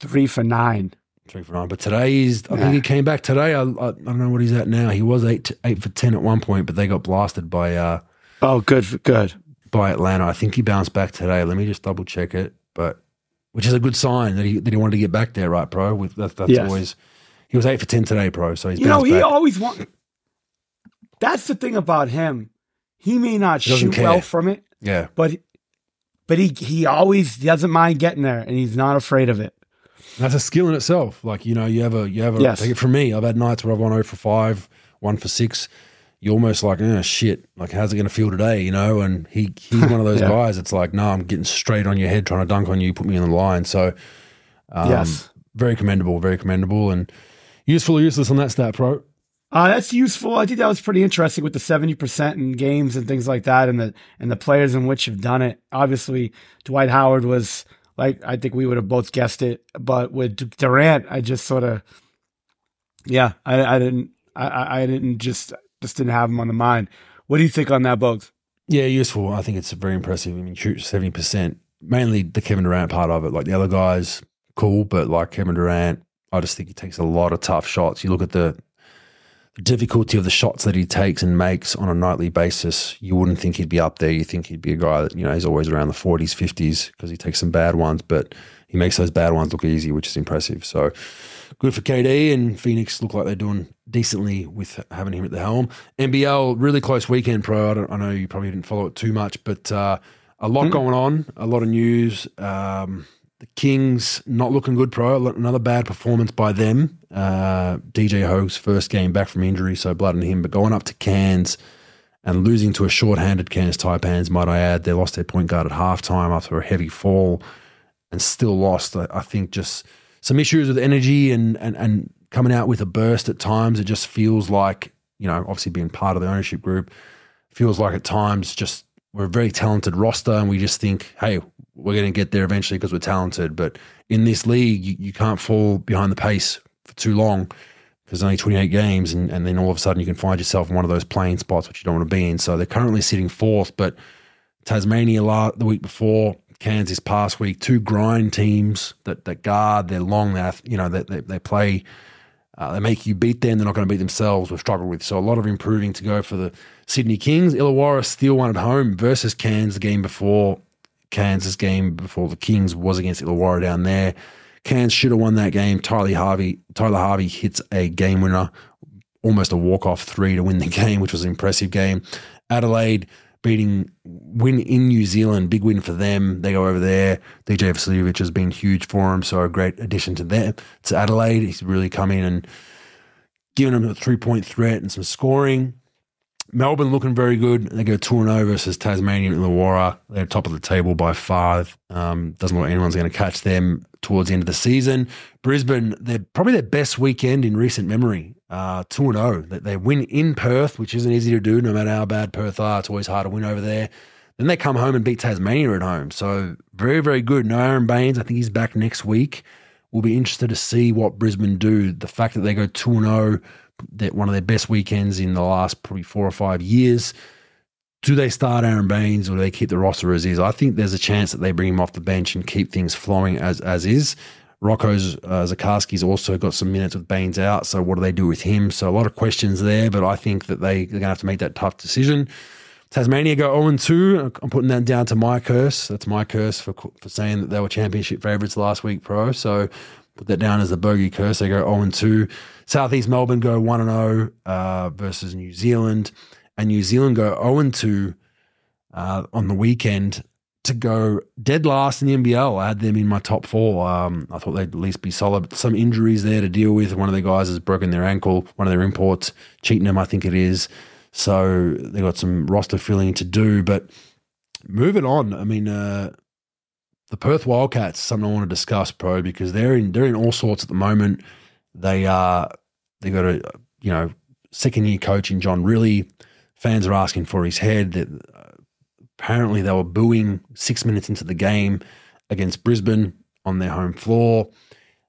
three for nine. Three for nine. But today he's. I Yeah. think he came back today. I, I, I don't know what he's at now. He was eight to, eight for ten at one point, but they got blasted by uh Oh, good, for, good. by Atlanta. I think he bounced back today. Let me just double check it. But which is a good sign that he that he wanted to get back there, right, bro? With that, that's Yes. always. He was eight for ten today, bro. So he's You know, he back. always want. That's the thing about him. He may not He shoot well from it, yeah, but but he he always doesn't mind getting there, and he's not afraid of it. That's a skill in itself. Like you know, you have a you have a. Yes. Take it from me. I've had nights where I've gone zero for five, one for six. You're almost like, oh shit. Like, how's it going to feel today? You know, and he he's one of those Yeah. guys. It's like, no, I'm getting straight on your head, trying to dunk on you, put me in the line. So, um, yes, very commendable, very commendable, and useful or useless on that stat, pro. uh, that's useful. I think that was pretty interesting with the seventy percent in games and things like that, and the and the players in which have done it. Obviously, Dwight Howard was like I think we would have both guessed it, but with Durant, I just sort of, yeah, I, I didn't, I- I, didn't just just didn't have him on the mind. What do you think on that, Bogues? Yeah, useful. I think it's very impressive. I mean, shoot seventy percent. Mainly the Kevin Durant part of it. Like the other guys, cool, but like Kevin Durant, I just think he takes a lot of tough shots. You look at the difficulty of the shots that he takes and makes on a nightly basis. You wouldn't think he'd be up there. You think he'd be a guy that you know he's always around the forties, fifties because he takes some bad ones, but he makes those bad ones look easy, which is impressive. So good for KD and Phoenix look like they're doing decently with having him at the helm. NBL really close weekend, pro. I, don't, I know you probably didn't follow it too much, but uh, a lot Mm. going on, a lot of news. Um, the Kings not looking good, pro. Another bad performance by them. Uh, DJ Hogue's first game back from injury, so blood on him. But going up to Cairns and losing to a short-handed Cairns Taipans, might I add, they lost their point guard at halftime after a heavy fall, and still lost. I, I think just some issues with energy and and and coming out with a burst at times. It just feels like you know, obviously being part of the ownership group, feels like at times just we're a very talented roster, and we just think, hey, we're going to get there eventually because we're talented. But in this league, you, you can't fall behind the pace for too long because there's only 28 games, and, and then all of a sudden you can find yourself in one of those playing spots which you don't want to be in. So they're currently sitting fourth, but Tasmania the week before, Cairns this past week, two grind teams that, that guard, they're long, they you know, they, they, they play, uh, they make you beat them, they're not going to beat themselves, we've struggled with. So a lot of improving to go for the Sydney Kings. Illawarra still won at home versus Cairns the game before. Cairns game before the Kings was against Illawarra down there. Cairns should have won that game. Tyler Harvey, Tyler Harvey hits a game winner, almost a walk off three to win the game, which was an impressive game. Adelaide beating win in New Zealand, big win for them. They go over there. DJ Vasiljevic has been huge for them, so a great addition to them to Adelaide. He's really come in and given them a three point threat and some scoring. Melbourne looking very good. They go 2 0 versus Tasmania and Illawarra. They're top of the table by five. Um, doesn't look like anyone's going to catch them towards the end of the season. Brisbane, they're probably their best weekend in recent memory. Uh, 2 0. They, they win in Perth, which isn't easy to do no matter how bad Perth are. It's always hard to win over there. Then they come home and beat Tasmania at home. So very, very good. No Aron Baynes. I think he's back next week. We'll be interested to see what Brisbane do. The fact that they go 2 0 that one of their best weekends in the last probably four or five years. Do they start Aron Baynes or do they keep the roster as is? I think there's a chance that they bring him off the bench and keep things flowing as as is. Rocco's uh, Zikarsky's also got some minutes with Baynes out, so what do they do with him? So a lot of questions there, but I think that they, they're going to have to make that tough decision. Tasmania go 0 2. I'm putting that down to my curse. That's my curse for for saying that they were championship favourites last week, pro. So put that down as the bogey curse. They go 0 and 2. Southeast Melbourne go 1 and 0 uh, versus New Zealand. And New Zealand go 0 and 2 uh, on the weekend to go dead last in the NBL. I had them in my top four. Um, I thought they'd at least be solid. Some injuries there to deal with. One of the guys has broken their ankle, one of their imports, Cheatham, I think it is. So they got some roster filling to do. But moving on, I mean, uh, the Perth Wildcats, something I want to discuss, pro, because they're in they're in all sorts at the moment. They are they got a you know second year coach in John Rillie. Fans are asking for his head. That apparently they were booing six minutes into the game against Brisbane on their home floor.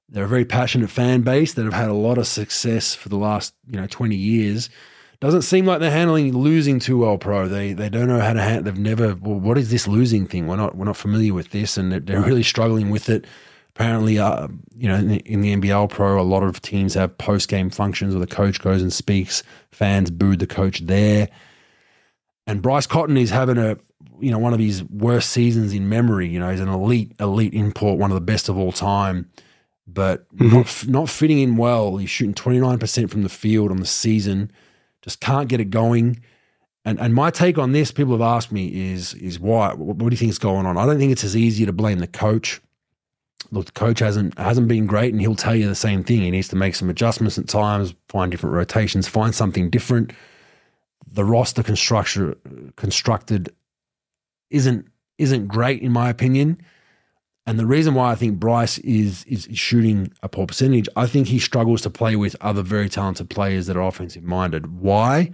They're a very passionate fan base that have had a lot of success for the last you know 20 years. Doesn't seem like they're handling losing too well, pro. They they don't know how to handle. They've never. Well, what is this losing thing? We're not we're not familiar with this, and they're, they're really struggling with it. Apparently, uh, you know, in the, in the NBL Pro, a lot of teams have post game functions where the coach goes and speaks. Fans booed the coach there, and Bryce Cotton is having a you know one of his worst seasons in memory. You know, he's an elite elite import, one of the best of all time but mm-hmm. not not fitting in well. He's shooting 29% from the field on the season, just can't get it going. And and my take on this, people have asked me, is is why? What, do you think is going on? I don't think it's as easy to blame the coach. Look, the coach hasn't hasn't been great, and he'll tell you the same thing. He needs to make some adjustments at times, find different rotations, find something different. The roster construction constructed isn't isn't great in my opinion. And the reason why I think Bryce is, is shooting a poor percentage, I think he struggles to play with other very talented players that are offensive minded. Why?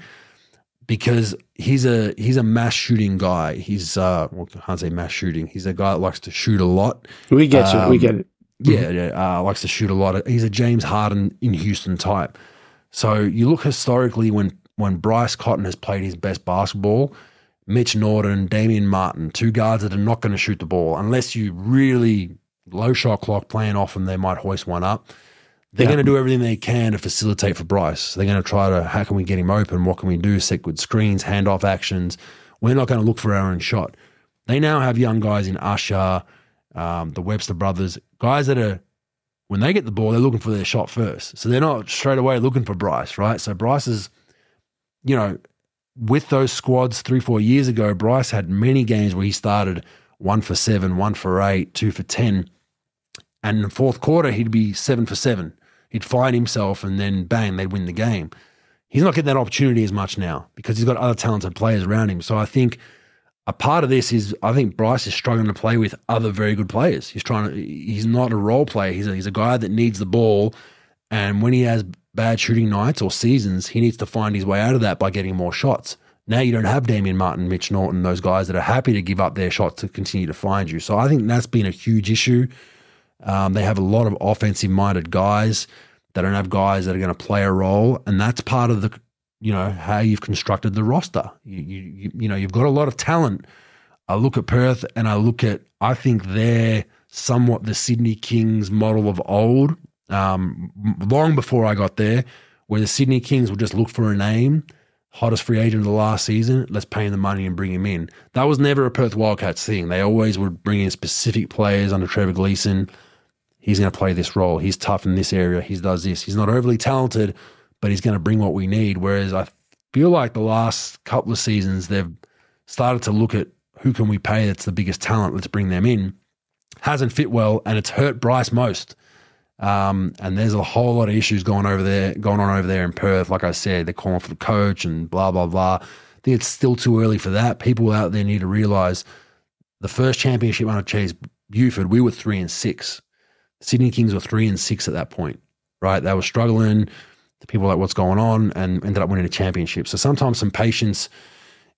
Because he's a he's a mass shooting guy. He's uh well, I can't say mass shooting. He's a guy that likes to shoot a lot. We get um, you. We get it. Yeah, yeah. Uh, likes to shoot a lot. He's a James Harden in Houston type. So you look historically when when Bryce Cotton has played his best basketball, Mitch Norton, Damian Martin, two guards that are not going to shoot the ball unless you really low shot clock playing off and they might hoist one up. They're yeah. going to do everything they can to facilitate for Bryce. They're going to try to, how can we get him open? What can we do? Set good screens, handoff actions. We're not going to look for our own shot. They now have young guys in Usher, um, the Webster brothers, guys that are, when they get the ball, they're looking for their shot first. So they're not straight away looking for Bryce, right? So Bryce is, you know, with those squads three, four years ago, Bryce had many games where he started one for seven, one for eight, two for 10. And in the fourth quarter, he'd be seven for seven. He'd find himself and then bang, they'd win the game. He's not getting that opportunity as much now because he's got other talented players around him. So I think a part of this is I think Bryce is struggling to play with other very good players. He's trying to, he's not a role player. He's a, he's a guy that needs the ball. And when he has bad shooting nights or seasons, he needs to find his way out of that by getting more shots. Now you don't have Damian Martin, Mitch Norton, those guys that are happy to give up their shots to continue to find you. So I think that's been a huge issue. Um, they have a lot of offensive minded guys. They don't have guys that are going to play a role, and that's part of the, you know, how you've constructed the roster. You, you, you know, you've got a lot of talent. I look at Perth, and I look at, I think they're somewhat the Sydney Kings model of old um, long before I got there, where the Sydney Kings would just look for a name, hottest free agent of the last season, let's pay him the money and bring him in. That was never a Perth Wildcats thing. They always would bring in specific players under Trevor Gleeson. He's going to play this role. He's tough in this area. He does this. He's not overly talented, but he's going to bring what we need. Whereas I feel like the last couple of seasons, they've started to look at who can we pay that's the biggest talent. Let's bring them in. Hasn't fit well, and it's hurt Bryce most. Um, and there's a whole lot of issues going over there, going on over there in Perth. Like I said, they're calling for the coach and blah blah blah. I think it's still too early for that. People out there need to realise the first championship under Chase Buford, we were three and six. Sydney Kings were three and six at that point, right? They were struggling. The people like what's going on and ended up winning a championship. So sometimes some patience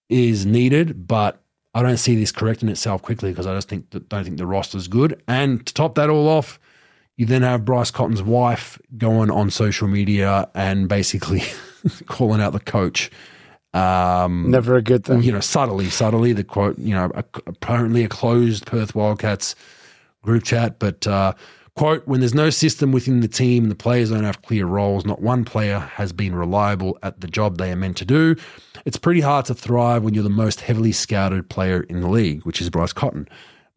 is needed, but I don't see this correcting itself quickly because I just think don't think the roster's good. And to top that all off, you then have Bryce Cotton's wife going on social media and basically calling out the coach. Um, Never a good thing. You know, subtly, subtly, the quote, you know, apparently a closed Perth Wildcats group chat, but uh, quote, when there's no system within the team the players don't have clear roles, not one player has been reliable at the job they are meant to do. It's pretty hard to thrive when you're the most heavily scouted player in the league, which is Bryce Cotton.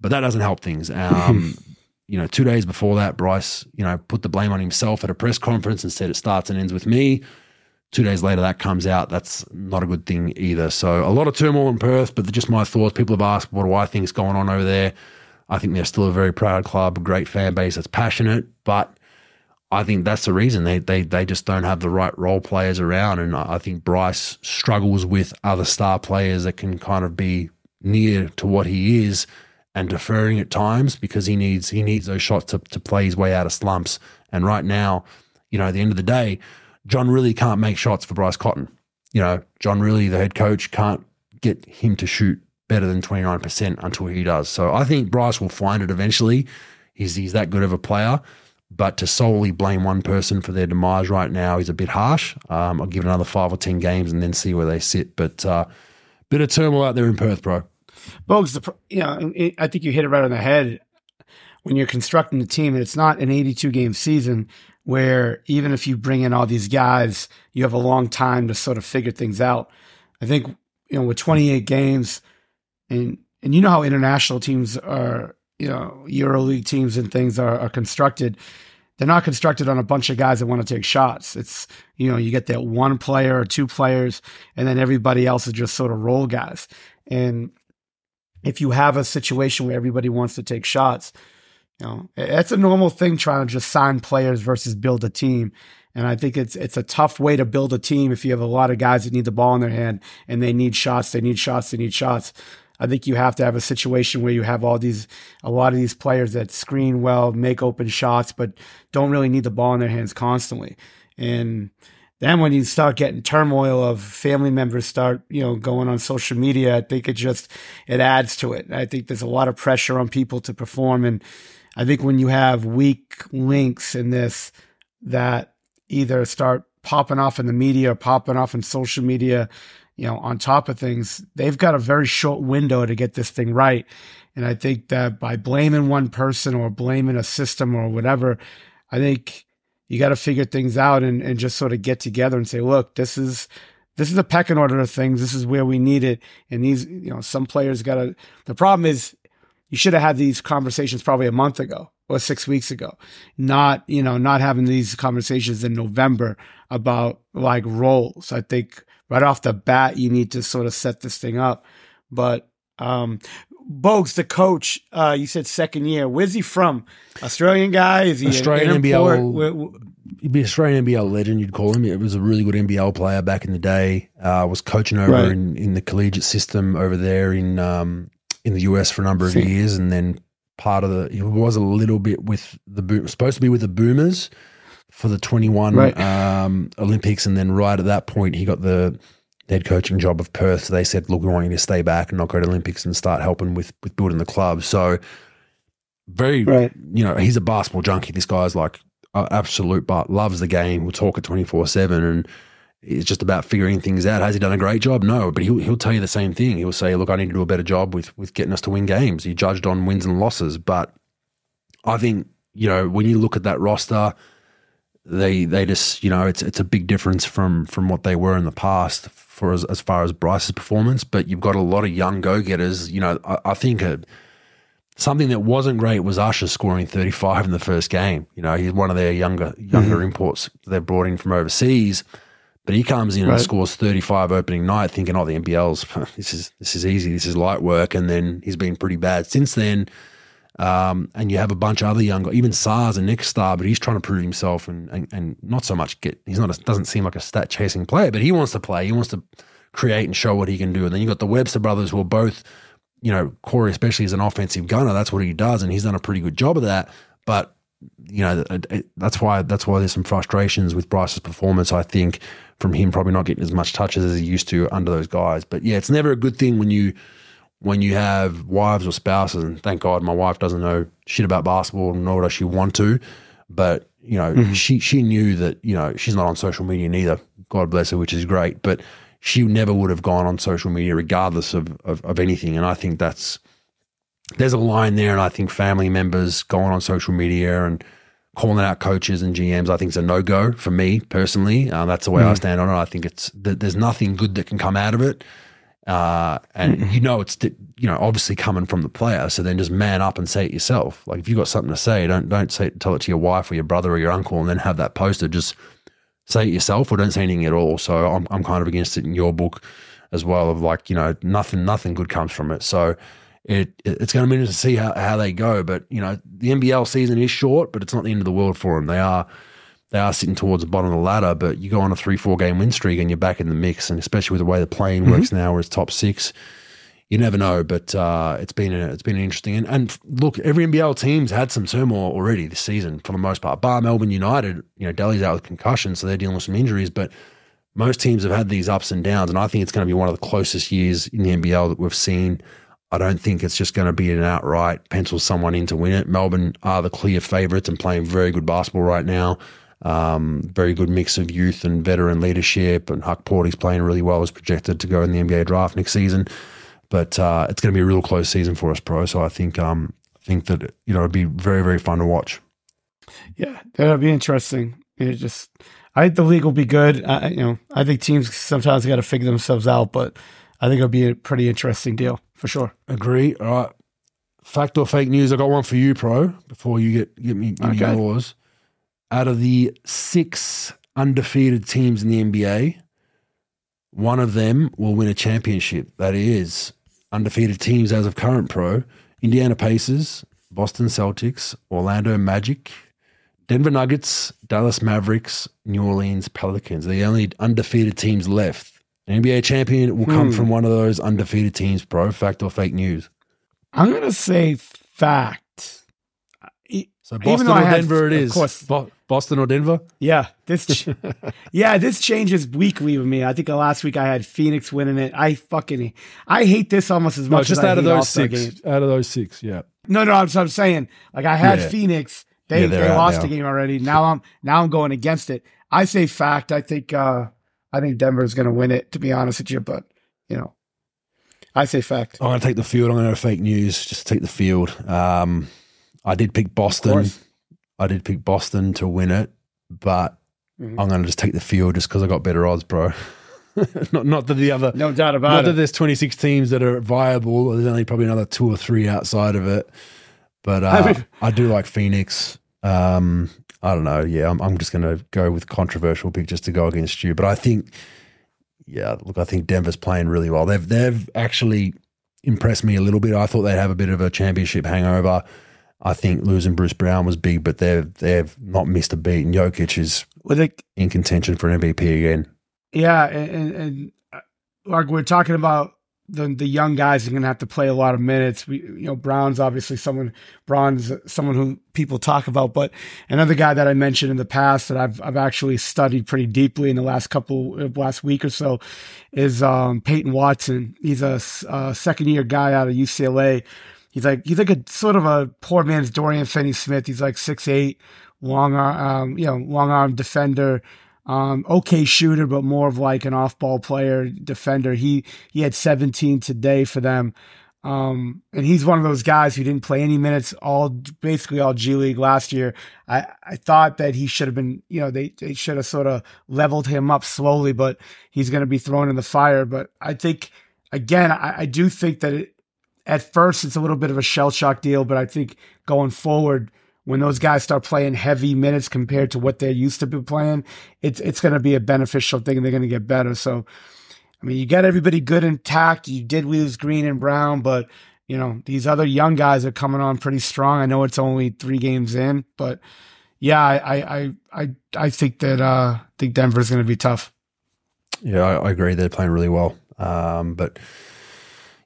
But that doesn't help things. Um, you know, two days before that, Bryce, you know, put the blame on himself at a press conference and said it starts and ends with me. Two days later, that comes out. That's not a good thing either. So a lot of turmoil in Perth, but just my thoughts. People have asked, what do I think is going on over there? I think they're still a very proud club, great fan base that's passionate, but I think that's the reason they they they just don't have the right role players around, and I think Bryce struggles with other star players that can kind of be near to what he is and deferring at times because he needs he needs those shots to, to play his way out of slumps. And right now, you know, at the end of the day, John Rillie can't make shots for Bryce Cotton. You know, John Rillie, the head coach, can't get him to shoot better than 29% until he does. So I think Bryce will find it eventually. He's, he's that good of a player. But to solely blame one person for their demise right now is a bit harsh. Um, I'll give it another five or 10 games and then see where they sit. But uh, bit of turmoil out there in Perth, bro. Bogues, the, you know, I think you hit it right on the head when you're constructing the team. And it's not an 82 game season where even if you bring in all these guys, you have a long time to sort of figure things out. I think, you know, with 28 games and, and you know how international teams are, you know, EuroLeague teams and things are, are constructed. They're not constructed on a bunch of guys that want to take shots. It's, you know, you get that one player or two players, and then everybody else is just sort of role guys. And if you have a situation where everybody wants to take shots, you know, it's a normal thing trying to just sign players versus build a team. And I think it's it's a tough way to build a team if you have a lot of guys that need the ball in their hand and they need shots, they need shots, they need shots. I think you have to have a situation where you have all these a lot of these players that screen well, make open shots, but don't really need the ball in their hands constantly. And then when you start getting turmoil of family members start, you know, going on social media, I think it just it adds to it. I think there's a lot of pressure on people to perform and I think when you have weak links in this that either start popping off in the media or popping off in social media, you know, on top of things, they've got a very short window to get this thing right. And I think that by blaming one person or blaming a system or whatever, I think you got to figure things out and, and just sort of get together and say, look, this is this is a pecking order of things. This is where we need it. And these, you know, some players got to. The problem is, you should have had these conversations probably a month ago or six weeks ago. Not, you know, not having these conversations in November about like roles. I think right off the bat, you need to sort of set this thing up. But um, Bogues, the coach, uh, you said second year. Where's he from? Australian guy? Is he Australian NBL? Where, he'd be Australian NBL legend. You'd call him. It was a really good NBL player back in the day. Uh, was coaching over right. in, in the collegiate system over there in um, in the US for a number of years, and then part of the he was a little bit with the boom, supposed to be with the Boomers for the twenty one right. um, Olympics, and then right at that point he got the head coaching job of Perth. So they said, "Look, we want you to stay back and not go to Olympics and start helping with with building the club." So very, right. you know, he's a basketball junkie. This guy's like absolute, but loves the game. We'll talk at twenty four seven, and it's just about figuring things out. Has he done a great job? No, but he'll he'll tell you the same thing. He'll say, "Look, I need to do a better job with with getting us to win games." He judged on wins and losses, but I think you know when you look at that roster they they just you know it's it's a big difference from from what they were in the past for as, as far as Bryce's performance. But you've got a lot of young go getters. You know, I, I think a, something that wasn't great was Usher scoring 35 in the first game. You know, he's one of their younger younger mm-hmm. imports they've brought in from overseas. But he comes in right. and scores 35 opening night, thinking, "Oh, the NBL's this is this is easy, this is light work," and then he's been pretty bad since then. Um, and you have a bunch of other young, guys, even SARS and Nick star, but he's trying to prove himself and, and, and not so much get, he's not, a, doesn't seem like a stat chasing player, but he wants to play. He wants to create and show what he can do. And then you've got the Webster brothers who are both, you know, Corey, especially as an offensive gunner, that's what he does. And he's done a pretty good job of that. But, you know, that's why, that's why there's some frustrations with Bryce's performance, I think, from him probably not getting as much touches as he used to under those guys. But yeah, it's never a good thing when you, when you have wives or spouses, and thank God my wife doesn't know shit about basketball, nor does she want to, but you know, mm-hmm. she she knew that you know she's not on social media neither. God bless her, which is great, but she never would have gone on social media regardless of, of, of anything. And I think that's there's a line there, and I think family members going on social media and calling out coaches and GMs, I think is a no go for me personally. Uh, that's the way mm-hmm. I stand on it. I think it's there's nothing good that can come out of it. Uh, and mm-hmm. you know it's you know obviously coming from the player. So then just man up and say it yourself. Like if you've got something to say, don't don't say tell it to your wife or your brother or your uncle, and then have that posted. Just say it yourself, or don't say anything at all. So I'm I'm kind of against it in your book as well. Of like you know nothing nothing good comes from it. So it, it's going to be interesting to see how, how they go. But you know the NBL season is short, but it's not the end of the world for them. They are they are sitting towards the bottom of the ladder, but you go on a three, four game win streak and you're back in the mix. And especially with the way the playing mm-hmm. works now, where it's top six, you never know. But uh, it's been a, it's been interesting. And, and look, every NBL team's had some turmoil already this season for the most part. Bar Melbourne United, you know, Delly's out with concussion, so they're dealing with some injuries. But most teams have had these ups and downs, and I think it's going to be one of the closest years in the NBL that we've seen. I don't think it's just going to be an outright pencil someone in to win it. Melbourne are the clear favourites and playing very good basketball right now. Um, very good mix of youth and veteran leadership, and Huck Porty's playing really well. Is projected to go in the NBA draft next season, but uh, it's going to be a real close season for us, pro. So I think um, think that you know it'd be very very fun to watch. Yeah, that'll be interesting. It just, I think the league will be good. I, you know, I think teams sometimes got to figure themselves out, but I think it'll be a pretty interesting deal for sure. Agree. All right. Fact or fake news? I got one for you, pro. Before you get get me, give okay. me yours. Out of the six undefeated teams in the NBA, one of them will win a championship. That is undefeated teams as of current pro. Indiana Pacers, Boston Celtics, Orlando Magic, Denver Nuggets, Dallas Mavericks, New Orleans Pelicans. They're the only undefeated teams left. An NBA champion will come hmm. from one of those undefeated teams, bro. Fact or fake news? I'm going to say fact. So Boston or had, Denver it is. Of course, Bo- Boston or Denver? Yeah. This Yeah, this changes weekly with me. I think last week I had Phoenix winning it. I fucking I hate this almost as much no, just out of those six. Games. Out of those six, yeah. No, no, I'm, I'm saying like I had yeah. Phoenix they, yeah, they lost the game already. Now I'm now I'm going against it. I say fact. I think uh I think Denver is going to win it. To be honest with you, but you know, I say fact. I'm going to take the field. I'm going to fake news. Just take the field. Um, I did pick Boston. I did pick Boston to win it, but mm-hmm. I'm going to just take the field just because I got better odds, bro. not not that the other no doubt about not it. that there's 26 teams that are viable. There's only probably another two or three outside of it. But uh, I, mean, I do like Phoenix. Um, I don't know. Yeah, I'm, I'm just going to go with controversial pick just to go against you. But I think, yeah, look, I think Denver's playing really well. They've they've actually impressed me a little bit. I thought they'd have a bit of a championship hangover. I think losing Bruce Brown was big, but they've they've not missed a beat. And Jokic is well, they, in contention for an MVP again. Yeah, and, and uh, like we're talking about the the young guys are going to have to play a lot of minutes. We, you know, Brown's obviously someone. Brown's someone who people talk about, but another guy that I mentioned in the past that I've I've actually studied pretty deeply in the last couple of last week or so is um, Peyton Watson. He's a, a second year guy out of UCLA. He's like he's like a sort of a poor man's Dorian Finney Smith. He's like six eight, long arm, um, you know, long arm defender. Um, okay shooter, but more of like an off ball player, defender. He he had 17 today for them. Um, and he's one of those guys who didn't play any minutes all basically all G League last year. I, I thought that he should have been, you know, they, they should have sort of leveled him up slowly, but he's going to be thrown in the fire. But I think, again, I, I do think that it, at first it's a little bit of a shell shock deal, but I think going forward, when those guys start playing heavy minutes compared to what they're used to be playing, it's it's going to be a beneficial thing. They're going to get better. So, I mean, you got everybody good intact. You did lose Green and Brown, but you know these other young guys are coming on pretty strong. I know it's only three games in, but yeah, I I I I think that uh, think Denver's going to be tough. Yeah, I, I, agree. They're playing really well. Um, but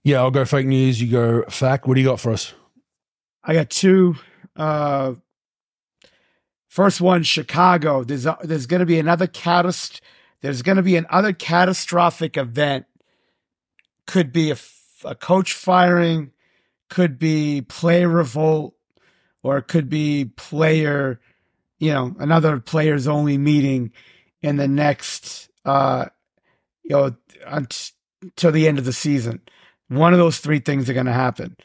yeah, I'll go fake news. You go fact. What do you got for us? I got two. Uh, first one, Chicago. There's a, there's going to be another catast- There's going to be another catastrophic event. Could be a, coach firing, could be player revolt, or it could be player, you know, another players only meeting in the next, uh, you know, until the end of the season. One of those three things are going to happen.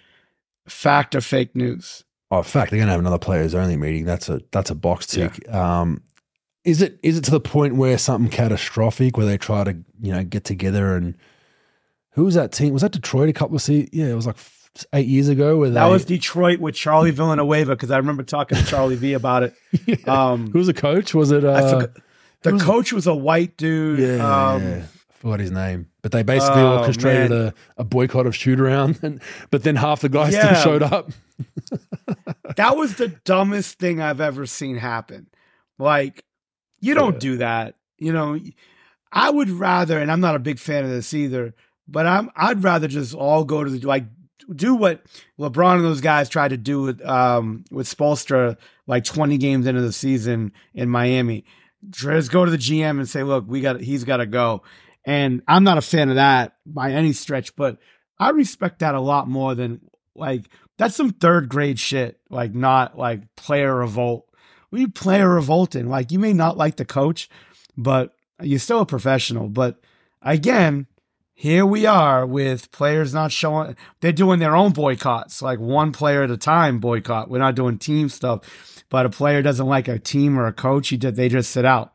Fact or fake news? Oh, fact, they're going to have another players only meeting. That's a that's a box tick. Yeah. Um, is it is it to the point where something catastrophic where they try to you know get together and who was that team? Was that Detroit a couple of seasons? Yeah, it was like eight years ago. Where that they, was Detroit with Charlie Villanueva because I remember talking to Charlie V about it. yeah. um, who was the coach? Was it? Uh, the coach was a white dude. Yeah, um, forgot his name. But they basically oh, orchestrated a, a, boycott of shoot around, and but then half the guys yeah. still showed up. that was the dumbest thing I've ever seen happen. Like, you don't yeah. do that. You know, I would rather, and I'm not a big fan of this either, but I'm I'd rather just all go to the like do what LeBron and those guys tried to do with um with Spoelstra like 20 games into the season in Miami. just go to the GM and say, look, we got he's got to go. And I'm not a fan of that by any stretch, but I respect that a lot more than like that's some third grade shit. Like not like player revolt. We player revolting. Like you may not like the coach, but you're still a professional. But again, here we are with players not showing they're doing their own boycotts like one player at a time boycott we're not doing team stuff but a player doesn't like a team or a coach he did they just sit out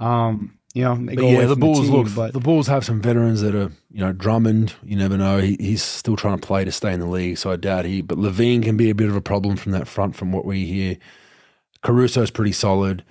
um you know But yeah, the Bulls team, look. but the Bulls have some veterans that are, you know, Drummond. You never know. He, he's still trying to play to stay in the league, so I doubt he. But LaVine can be a bit of a problem from that front, from what we hear. Caruso's pretty solid.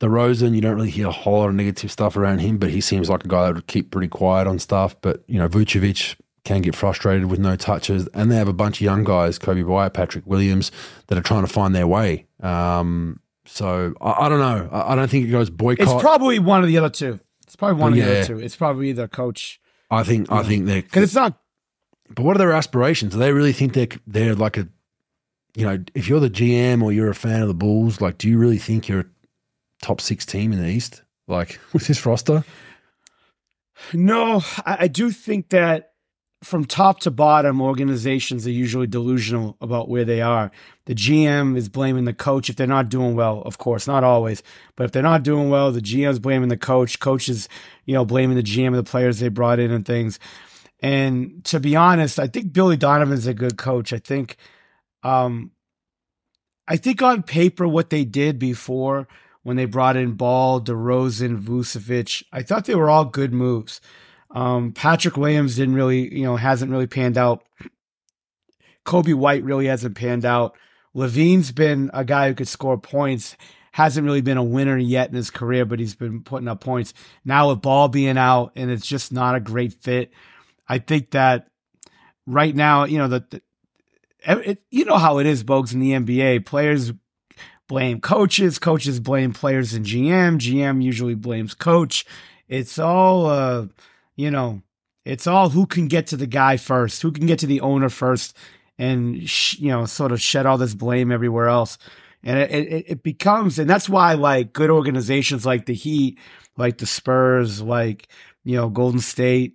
DeRozan, you don't really hear a whole lot of negative stuff around him, but he seems like a guy that would keep pretty quiet on stuff. But you know, Vucevic can get frustrated with no touches, and they have a bunch of young guys, Kobe Bryant, Patrick Williams, that are trying to find their way. Um, so I, I don't know. I, I don't think it goes boycott. it's probably one of the other two it's probably one of the other two it's probably either coach I think. I think they're because it's not But what are their aspirations? Do they really think they're they're like a, you know, if you're the GM or you're a fan of the Bulls, like, do you really think you're a top six team in the East? Like with this roster? No, I, I do think that from top to bottom, organizations are usually delusional about where they are. The GM is blaming the coach if they're not doing well, of course, not always, but if they're not doing well, the GM is blaming the coach. Coach is, you know, blaming the GM and the players they brought in and things. And to be honest, I think Billy Donovan's a good coach. I think, um, I think on paper what they did before when they brought in Ball, DeRozan, Vucevic, I thought they were all good moves. Um, Patrick Williams didn't really, you know, hasn't really panned out. Coby White really hasn't panned out. LaVine's been a guy who could score points. Hasn't really been a winner yet in his career, but he's been putting up points. Now with Ball being out, and it's just not a great fit. I think that right now, you know, the, the it, you know how it is, Bogues, in the NBA. Players blame coaches, coaches blame players and GM, GM usually blames coach. It's all, uh, you know, it's all who can get to the guy first, who can get to the owner first, and sh- you know, sort of shed all this blame everywhere else. And it, it, it becomes, and that's why like good organizations like the Heat, like the Spurs, like you know Golden State,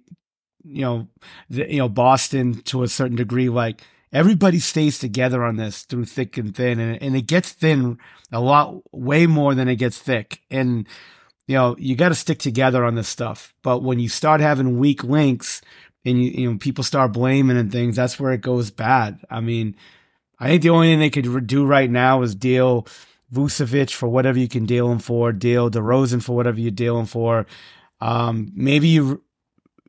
you know, the, you know Boston to a certain degree, like everybody stays together on this through thick and thin, and, and it gets thin a lot, way more than it gets thick, and you know you got to stick together on this stuff. But when you start having weak links, and you, you know people start blaming and things, that's where it goes bad. I mean, I think the only thing they could do right now is deal Vucevic for whatever you can deal him for, deal DeRozan for whatever you deal him for. Um, maybe you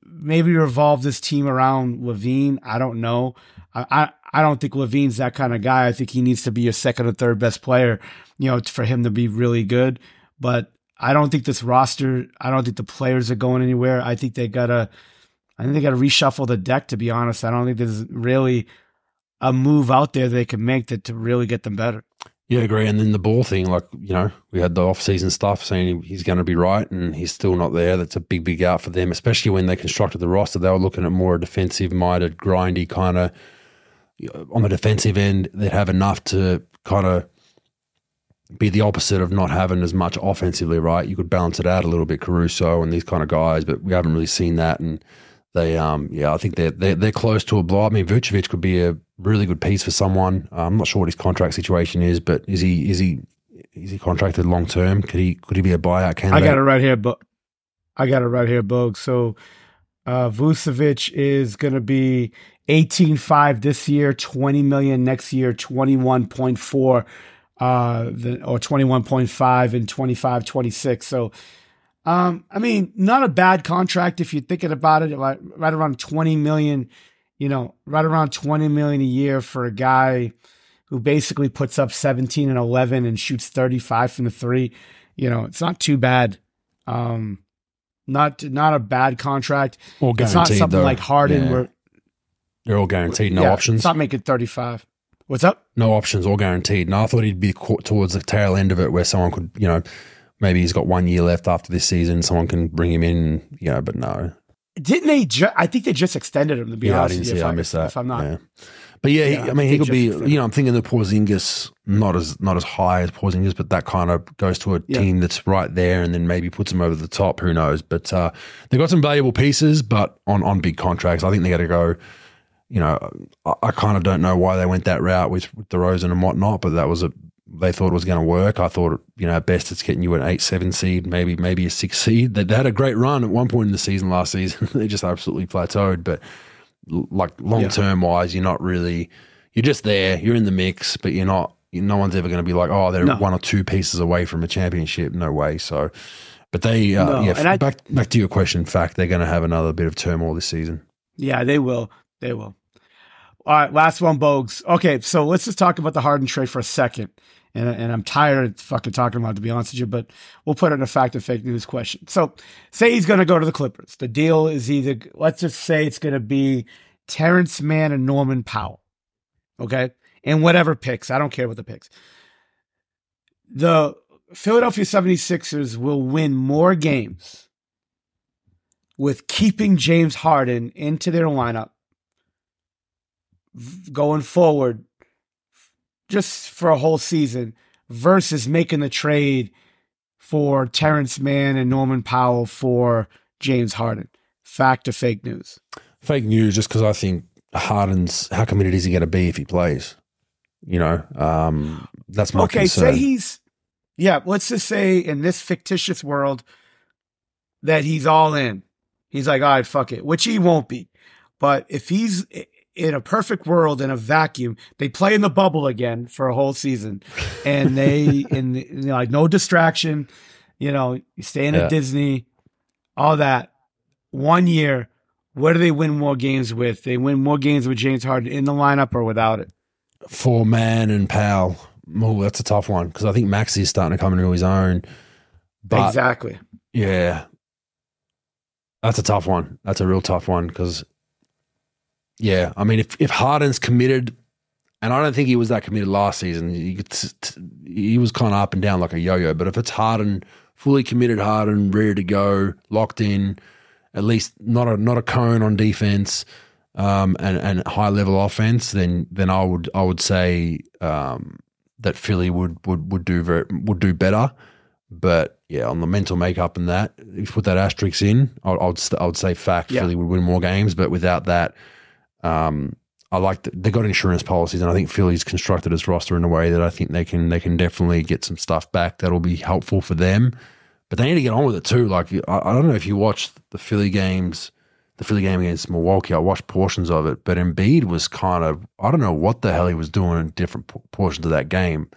maybe revolve this team around LaVine. I don't know. I, I I don't think LaVine's that kind of guy. I think he needs to be your second or third best player, you know, for him to be really good. But I don't think this roster. I don't think the players are going anywhere. I think they gotta. I think they gotta reshuffle the deck. To be honest, I don't think there's really a move out there they can make that to really get them better. Yeah, agree. And then the ball thing, like, you know, we had the off season stuff saying he's going to be right and he's still not there. That's a big, big out for them, especially when they constructed the roster. They were looking at more defensive minded, grindy kind of on the defensive end. They'd have enough to kind of be the opposite of not having as much offensively, right? You could balance it out a little bit, Caruso and these kind of guys, but we haven't really seen that. And they, um, yeah, I think they're, they're, they're close to a blow. I mean, Vucevic could be a really good piece for someone. Uh, I'm not sure what his contract situation is, but is he, is he, is he contracted long term? Could he, could he be a buyout candidate? I got it right here, but I got it right here, Bogue. So uh Vucevic is gonna be 18.5 this year, 20 million next year, 21.4 uh the, or 21.5 and 25 26 so um i mean not a bad contract if you're thinking about it like right around 20 million you know right around 20 million a year for a guy who basically puts up 17 and 11 and shoots 35 from the three you know it's not too bad um not not a bad contract All it's not something though. like harden Yeah. where They're all guaranteed, no yeah, options. it's not making 35 what's up no options, all guaranteed. No, I thought he'd be caught towards the tail end of it where someone could, you know, maybe he's got one year left after this season. Someone can bring him in, you know, but no. Didn't they? Ju- I think they just extended him. To be Yeah, I didn't see if it. I missed that. If I'm not, Yeah. But yeah, Yeah, he, I mean, he could be. You know, I'm thinking the Porzingis not as not as high as Porzingis, but that kind of goes to a Yeah. team that's right there, and then maybe puts them over the top. Who knows? But uh, they got some valuable pieces, but on on big contracts, I think they got to go. You know, I, I kind of don't know why they went that route with, with DeRozan and whatnot, but that was a they thought it was going to work. I thought, you know, at best it's getting you an eight, seven seed, maybe maybe a six seed. They, they had a great run at one point in the season last season. they just absolutely plateaued. But l- like long term wise, you're not really. You're just there. You're in the mix, but you're not. You, no one's ever going to be like, oh, they're No. one or two pieces away from a championship. No way. So, but they, uh, No, yeah. and I- back back to your question. Fact, they're going to have another bit of turmoil this season. Yeah, they will. They will. All right, last one, Bogues. Okay, so let's just talk about the Harden trade for a second. And, and I'm tired of fucking talking about it, to be honest with you, but we'll put it in a fact or fake news question. So, say he's going to go to the Clippers. The deal is either, let's just say it's going to be Terance Mann and Norman Powell. Okay. And whatever picks. I don't care what the picks. The Philadelphia 76ers will win more games with keeping James Harden into their lineup going forward just for a whole season versus making the trade for Terance Mann and Norman Powell for James Harden. Fact or fake news? Fake news, just because I think Harden's how committed is he going to be if he plays? You know, um, that's my okay, concern. say he's yeah, let's just say in this fictitious world that he's all in. He's like, all right, fuck it, which he won't be. But if he's in a perfect world in a vacuum, they play in the bubble again for a whole season, and they and you know, like no distraction. You know, you stay in Yeah. at Disney, all that. One year, what do they win more games with? They win more games with James Harden in the lineup or without it. for Mann and Powell. Oh, that's a tough one because I think Maxey is starting to come into his own. But exactly. yeah, that's a tough one. That's a real tough one because, yeah, I mean, if if Harden's committed, and I don't think he was that committed last season. He, could t- t- he was kind of up and down like a yo-yo. But if it's Harden, fully committed, Harden, ready to go, locked in, at least not a not a cone on defense, um, and and high level offense, then then I would I would say um, that Philly would would would do very, would do better. But yeah, on the mental makeup and that, if you put that asterisk in, I, I would I would say fact Yeah. Philly would win more games. But without that, um, I like that they got insurance policies, and I think Philly's constructed its roster in a way that I think they can they can definitely get some stuff back that'll be helpful for them. But they need to get on with it too. Like I, I don't know if you watched the Philly games, the Philly game against Milwaukee. I watched portions of it, but Embiid was kind of I don't know what the hell he was doing in different portions of that game.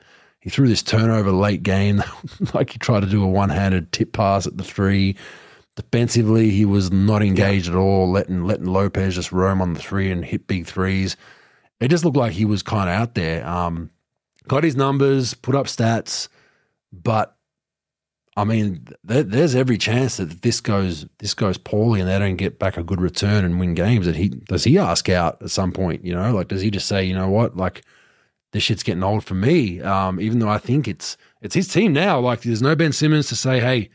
He threw this turnover late game, like he tried to do a one handed tip pass at the three. Defensively, he was not engaged at all, letting letting Lopez just roam on the three and hit big threes. It just looked like he was kind of out there. Um, got his numbers, put up stats, but I mean, there, there's every chance that this goes this goes poorly and they don't get back a good return and win games. That he does he ask out at some point? You know, like does he just say, you know what, like this shit's getting old for me? Um, even though I think it's it's his team now. Like there's no Ben Simmons to say, hey,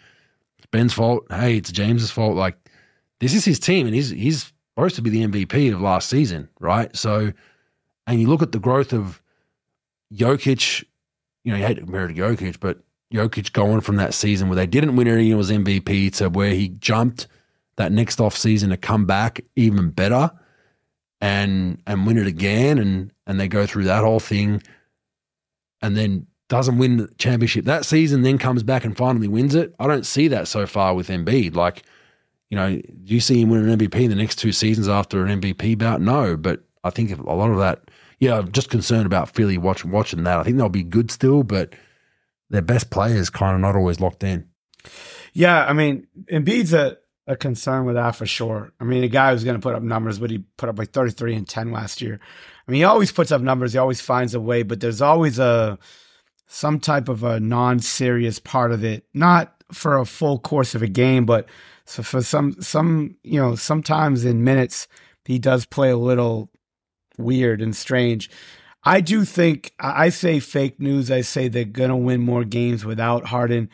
Ben's fault. Hey, it's James's fault. Like this is his team and he's he's supposed to be the MVP of last season, right? So, and you look at the growth of Jokic. You know, you hate to compare to Jokic, but Jokic going from that season where they didn't win anything, it was MVP, to where he jumped that next off season to come back even better and and win it again and and they go through that whole thing and then doesn't win the championship that season, then comes back and finally wins it. I don't see that so far with Embiid. Like, you know, do you see him win an MVP in the next two seasons after an MVP bout? No, but I think a lot of that, yeah, I'm just concerned about Philly watch, watching that. I think they'll be good still, but their best players kind of not always locked in. Yeah, I mean, Embiid's a, a concern with that for sure. I mean, a guy who's going to put up numbers, but he put up like 33 and 10 last year. I mean, he always puts up numbers. He always finds a way, but there's always a some type of a non-serious part of it, not for a full course of a game, but so for some some you know sometimes in minutes he does play a little weird and strange. I do think I say fake news. I say they're gonna win more games without Harden.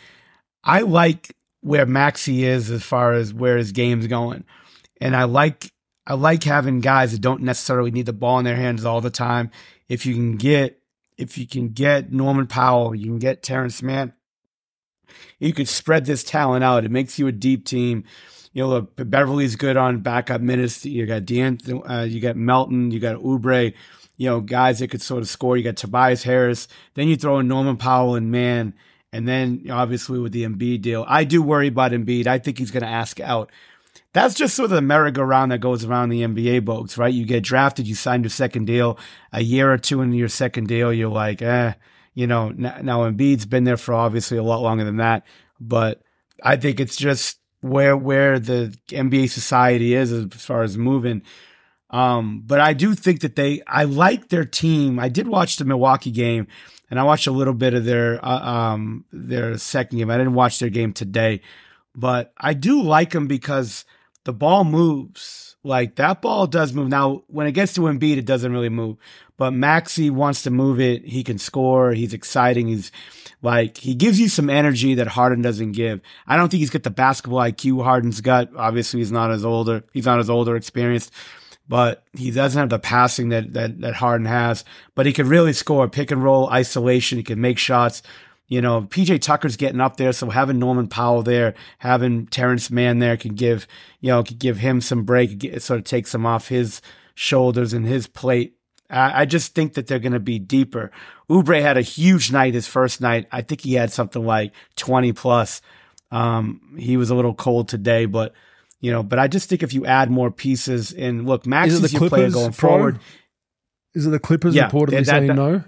I like where Maxey is as far as where his game's going, and I like I like having guys that don't necessarily need the ball in their hands all the time. If you can get if you can get Norman Powell, you can get Terance Mann, you could spread this talent out. It makes you a deep team. You know, look, Beverley's good on backup minutes. You got Dan, uh, you got Melton, you got Oubre, you know, guys that could sort of score. You got Tobias Harris. Then you throw in Norman Powell and Mann. And then obviously with the Embiid deal, I do worry about Embiid. I think he's going to ask out. That's just sort of the merry-go-round that goes around the NBA boats, right? You get drafted, you sign your second deal, a year or two into your second deal, you're like, eh, you know, now Embiid's been there for obviously a lot longer than that, but I think it's just where where the NBA society is as far as moving. Um, but I do think that they, I like their team. I did watch the Milwaukee game, and I watched a little bit of their uh, um their second game. I didn't watch their game today, but I do like them because the ball moves. Like that ball does move. Now, when it gets to Embiid, it doesn't really move. But Maxey wants to move it. He can score. He's exciting. He's like he gives you some energy that Harden doesn't give. I don't think he's got the basketball IQ Harden's got. Obviously, he's not as older. He's not as older, experienced but he doesn't have the passing that, that, that Harden has. But he can really score pick and roll, isolation. He can make shots. You know, PJ Tucker's getting up there, so having Norman Powell there, having Terance Mann there can give, you know, could give him some break. It sort of takes him off his shoulders and his plate. I, I just think that they're going to be deeper. Oubre had a huge night his first night. I think he had something like 20 plus. Um, he was a little cold today, but you know, but I just think if you add more pieces and look, Max is, is your player going forward. Is it the Clippers yeah, reportedly that, saying that, no?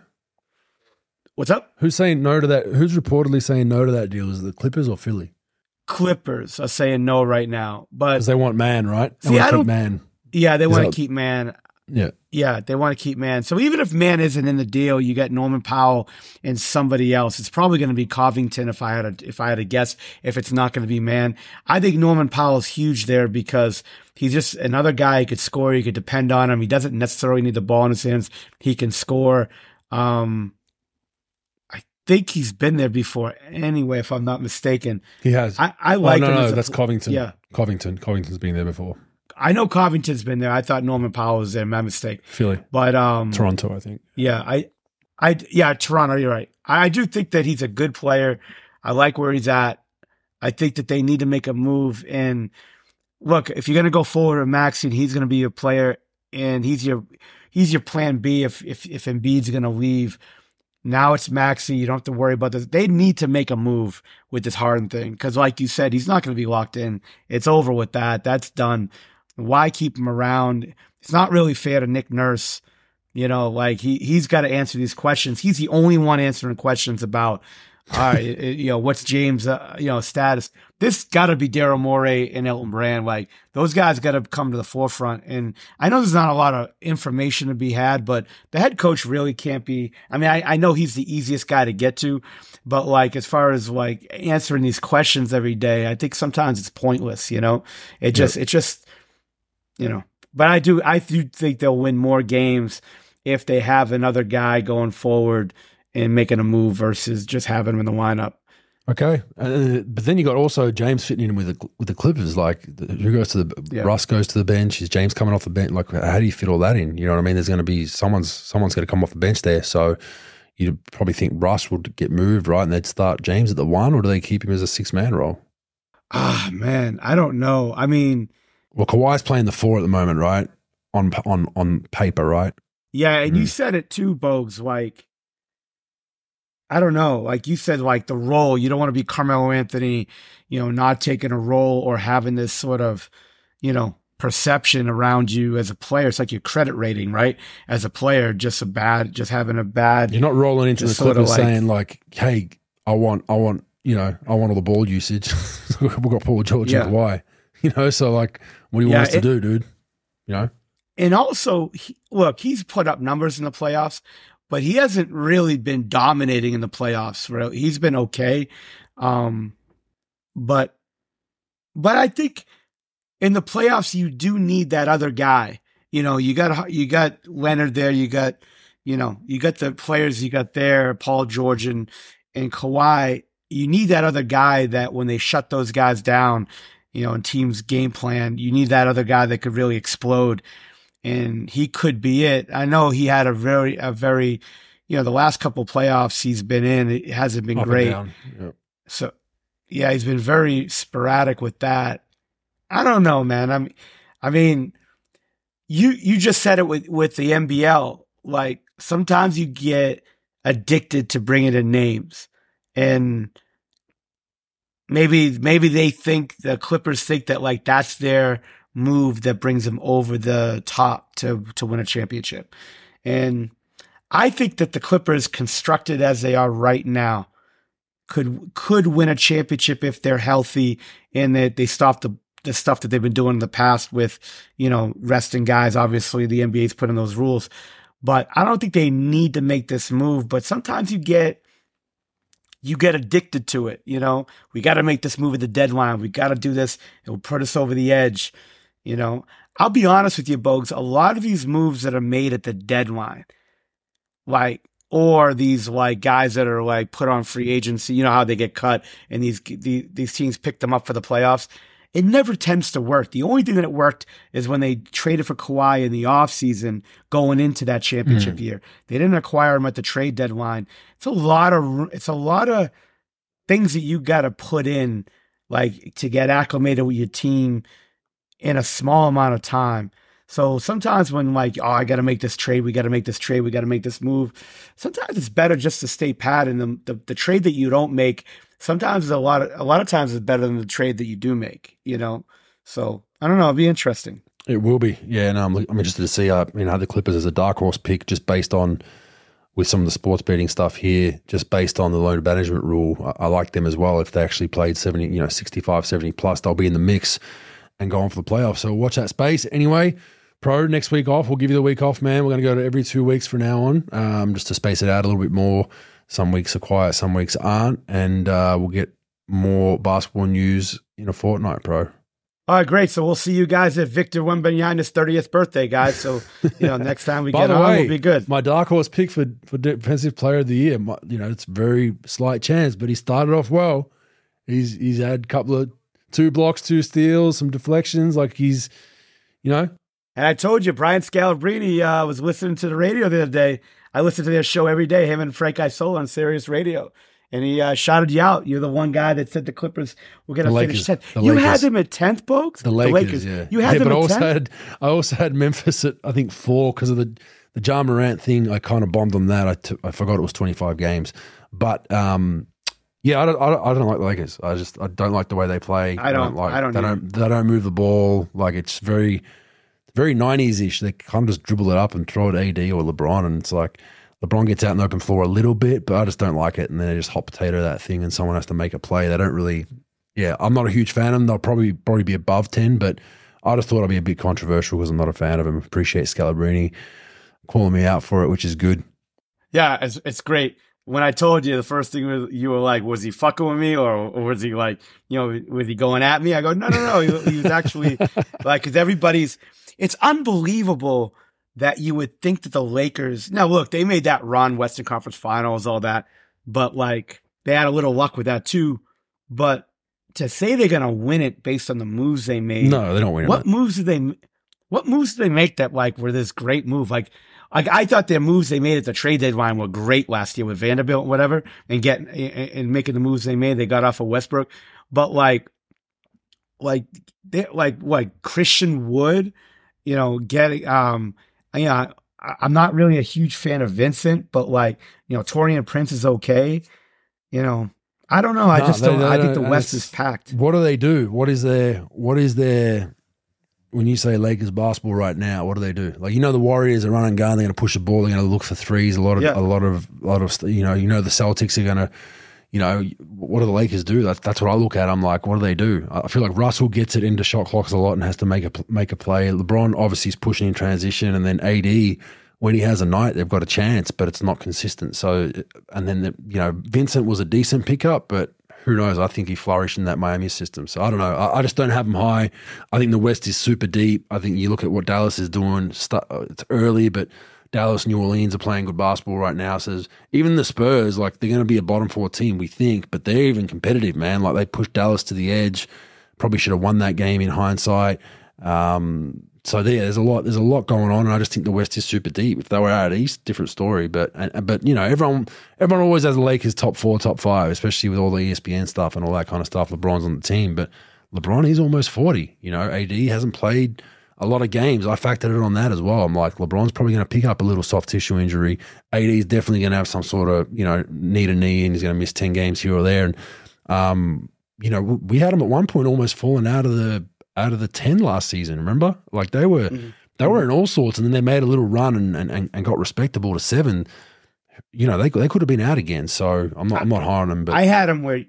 What's up? Who's saying no to that? Who's reportedly saying no to that deal? Is it the Clippers or Philly? Clippers are saying no right now, but because they want Mann, right? They see, I don't man. Yeah, they want to keep Mann. Yeah, yeah, they want to keep Mann. So even if Mann isn't in the deal, you get Norman Powell and somebody else. It's probably going to be Covington if I had a, if I had to guess. If it's not going to be Mann, I think Norman Powell is huge there because he's just another guy. He could score. You could depend on him. He doesn't necessarily need the ball in his hands. He can score. Um, think he's been there before anyway, if I'm not mistaken. He has. I, I like oh, no. No, that's a, Covington. Yeah. Covington. Covington's been there before. I know Covington's been there. I thought Norman Powell was there. My mistake. Philly. But um Toronto, I think. Yeah, I I yeah, Toronto, you're right. I do think that he's a good player. I like where he's at. I think that they need to make a move and look, if you're gonna go forward with Maxey, he's gonna be your player and he's your he's your plan B if if if Embiid's gonna leave now it's Maxey. You don't have to worry about this. They need to make a move with this Harden thing because, like you said, he's not going to be locked in. It's over with that. That's done. Why keep him around? It's not really fair to Nick Nurse. You know, like he he's got to answer these questions. He's the only one answering questions about all right, you know, what's James, uh, you know, status? This got to be Daryl Morey and Elton Brand. Like those guys got to come to the forefront. And I know there's not a lot of information to be had, but the head coach really can't be. I mean, I, I know he's the easiest guy to get to, but like as far as like answering these questions every day, I think sometimes it's pointless. You know, it just, yep. it just, you know. But I do, I do think they'll win more games if they have another guy going forward and making a move versus just having him in the lineup. Okay, uh, but then you got also James fitting in with the with the Clippers. Like, who goes to the yeah. Russ goes to the bench? Is James coming off the bench? Like, how do you fit all that in? You know what I mean? There's going to be someone's someone's going to come off the bench there. So you'd probably think Russ will get moved, right? And they'd start James at the one, or do they keep him as a six man role? Ah, man, I don't know. I mean, well, Kawhi's playing the four at the moment, right? On on on paper, right? Yeah, and mm. you said it too, Bogues. Like I don't know. Like you said, like the role, you don't want to be Carmelo Anthony, you know, not taking a role or having this sort of, you know, perception around you as a player. It's like your credit rating, right? As a player, just a bad, just having a bad. You're not rolling into the Clippers like, saying like, "Hey, I want, I want, you know, I want all the ball usage." We've got Paul George yeah. and Kawhi, you know. So like, what do you yeah, want us it, to do, dude? You know. And also, he, look, he's put up numbers in the playoffs, but he hasn't really been dominating in the playoffs. Really. He's been okay. Um, but, but I think in the playoffs, you do need that other guy. You know, you got, you got Leonard there. You got, you know, you got the players you got there, Paul George and, and Kawhi. You need that other guy that when they shut those guys down, you know, in teams game plan. You need that other guy that could really explode. And he could be it. I know he had a very, a very, you know, the last couple playoffs he's been in, it hasn't been Up great. Yep. So, yeah, he's been very sporadic with that. I don't know, man. I'm, I mean, you you just said it with with the NBL. Like sometimes you get addicted to bringing in names, and maybe maybe they think the Clippers think that like that's their move that brings them over the top to to win a championship, and I think that the Clippers, constructed as they are right now, could could win a championship if they're healthy and that they stop the the stuff that they've been doing in the past with, you know, resting guys. Obviously, the NBA's put in those rules, but I don't think they need to make this move. But sometimes you get you get addicted to it. You know, we got to make this move at the deadline. We got to do this. It will put us over the edge. You know, I'll be honest with you, Bogues. A lot of these moves that are made at the deadline, like or these like guys that are like put on free agency. You know how they get cut, and these these, these teams pick them up for the playoffs. It never tends to work. The only thing that it worked is when they traded for Kawhi in the offseason going into that championship mm. year. They didn't acquire him at the trade deadline. It's a lot of it's a lot of things that you got to put in like to get acclimated with your team in a small amount of time. So sometimes when like, oh, I got to make this trade, we got to make this trade, we got to make this move. Sometimes it's better just to stay pat, and the, the the trade that you don't make sometimes a lot of a lot of times is better than the trade that you do make. You know, so I don't know. It'll be interesting. It will be, yeah. And I'm, I'm interested to see, uh, you know, the Clippers as a dark horse pick, just based on with some of the sports betting stuff here, just based on the load management rule. I, I like them as well. If they actually played 70, you know, 65, 70 plus, they'll be in the mix and go on for the playoffs. So watch that space. Anyway, pro next week off. We'll give you the week off, man. We're going to go to every two weeks from now on, um, just to space it out a little bit more. Some weeks are quiet, some weeks aren't, and uh, we'll get more basketball news in a fortnight, pro. All right, great. So we'll see you guys at Victor Wembanyama's 30th birthday, guys. So, you know, next time we get on, way, we'll be good. My dark horse pick for for defensive player of the year, my, you know, it's very slight chance, but he started off well. He's he's had a couple of two blocks, two steals, some deflections. Like he's, you know, And I told you, Brian Scalabrine uh, was listening to the radio the other day. I listen to their show every day, him and Frank Isola on Sirius Radio. And he uh, shouted you out. You're the one guy that said the Clippers were going The to finish 10th. The you had Lakers. them at 10th, Bogues? the Lakers, yeah, You had yeah, them but I also 10th? had I also had Memphis at I think four because of the the Ja Morant thing. I kind of bombed on that. I t- I forgot it was twenty five games, but um. Yeah, I don't, I don't. I don't like the Lakers. I just I don't like the way they play. I don't- like. I don't They either. don't. They don't move the ball. Like it's very, very nineties ish. They kind of just dribble it up and throw it AD or LeBron, and it's like LeBron gets out in the open floor a little bit, but I just don't like it. And then they just hot potato that thing, and someone has to make a play. They don't really. Yeah, I'm not a huge fan of them. They'll probably probably be above ten, but I just thought I'd be a bit controversial because I'm not a fan of them. Appreciate Scalabrine calling me out for it, which is good. Yeah, it's, it's great. When I told you the first thing was, you were like, was he fucking with me or, or was he like, you know, was he going at me? I go, no, no, no. He, he was actually like, because everybody's, it's unbelievable that you would think that the Lakers, now look, they made that run, Western Conference Finals, all that, but like they had a little luck with that too. But to say they're going to win it based on the moves they made, No, they don't win. what What? moves did they? What moves did they make that like were this great move? Like, like I thought their moves they made at the trade deadline were great last year with Vanderbilt and whatever, and getting and, and making the moves they made. They got off of Westbrook, but like, like they like what Christian Wood, you know, getting um, you know, I, I'm not really a huge fan of Vincent, but like you know, Taurean Prince is okay. You know, I don't know. I No, just they- don't. they I think the West is packed. What do they do? What is their what is their when you say Lakers basketball right now? What do they do? Like you know the Warriors are running gun. They're going to push the ball. They're going to look for threes. A lot of Yeah. a lot of a lot of you know you know the Celtics are going to. You know what do the Lakers do? That's that's what I look at. I'm like, what do they do? I feel like Russell gets it into shot clocks a lot and has to make a make a play. LeBron obviously is pushing in transition, and then AD when he has a night, they've got a chance, but it's not consistent. So, and then the, you know Vincent was a decent pickup, but who knows? I think he flourished in that Miami system. So I don't know. I, I just don't have him high. I think the West is super deep. I think you look at what Dallas is doing. uh, It's early, but Dallas, New Orleans are playing good basketball right now. So even the Spurs, like they're going to be a bottom four team, we think, but they're even competitive, man. Like they pushed Dallas to the edge. Probably should have won that game in hindsight. Um, so there, there's a lot. There's a lot going on, and I just think the West is super deep. If they were out east, different story. But but you know, everyone everyone always has the Lakers top four, top five, especially with all the ESPN stuff and all that kind of stuff. LeBron's on the team, but LeBron he's almost forty. You know, AD hasn't played a lot of games. I factored it on that as well. I'm like, LeBron's probably going to pick up a little soft tissue injury. AD is definitely going to have some sort of you know knee to knee, and he's going to miss ten games here or there. And um, you know, we had him at one point almost falling out of the out of the 10 last season, remember? Like they were mm-hmm. they were in all sorts and then they made a little run and, and, and got respectable to seven. You know, they they could have been out again. So I'm not I, am not high on them. But I had them where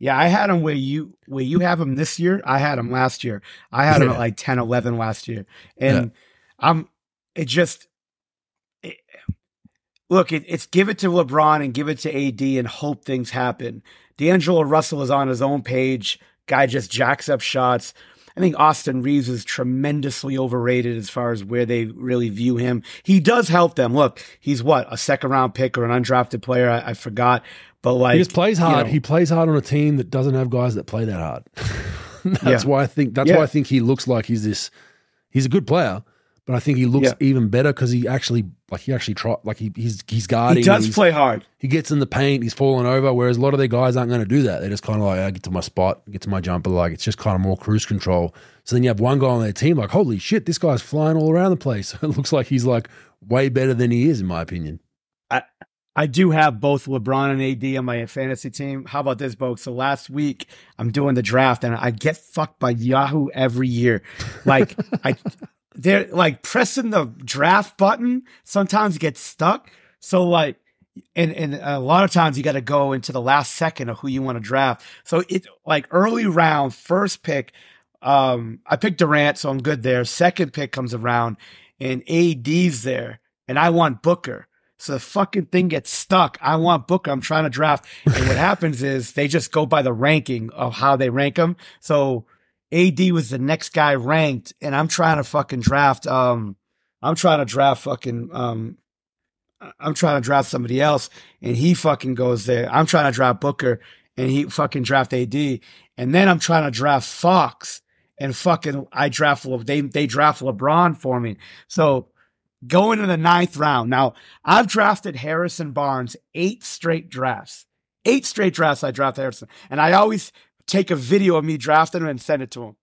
yeah, I had them where you where you have them this year. I had them last year. I had yeah. them at like 10, 11 last year. And yeah. I'm it just it, look, it, it's give it to LeBron and give it to AD and hope things happen. D'Angelo Russell is on his own page. Guy just jacks up shots. I think Austin Reaves is tremendously overrated as far as where they really view him. He does help them. Look, he's what a second round pick or an undrafted player. I, I forgot, but like he just plays hard. You know, he plays hard on a team that doesn't have guys that play that hard. that's yeah. why I think that's yeah. why I think he looks like he's this. He's a good player, but I think he looks yeah. even better because he actually like he actually try like he, he's he's guarding. He does play hard. He gets in the paint. He's falling over. Whereas a lot of their guys aren't going to do that. They're just kind of like, I get to my spot, get to my jumper. Like it's just kind of more cruise control. So then you have one guy on their team like, holy shit, this guy's flying all around the place. it looks like he's like way better than he is, in my opinion. I I do have both LeBron and AD on my fantasy team. How about this, folks? So last week I'm doing the draft and I get fucked by Yahoo every year. Like I they're like pressing the draft button sometimes gets stuck. So like, and, and a lot of times you got to go into the last second of who you want to draft. So it's like early round, first pick. Um, I picked Durant, so I'm good there. Second pick comes around and AD's there and I want Booker. So the fucking thing gets stuck. I want Booker. I'm trying to draft. And what happens is they just go by the ranking of how they rank them. So AD was the next guy ranked, and I'm trying to fucking draft. Um, I'm trying to draft fucking. Um, I'm trying to draft somebody else, and he fucking goes there. I'm trying to draft Booker, and he fucking draft AD, and then I'm trying to draft Fox, and fucking I draft they they draft LeBron for me. So going in the ninth round. Now I've drafted Harrison Barnes eight straight drafts. Eight straight drafts I drafted Harrison, and I always take a video of me drafting him and send it to him.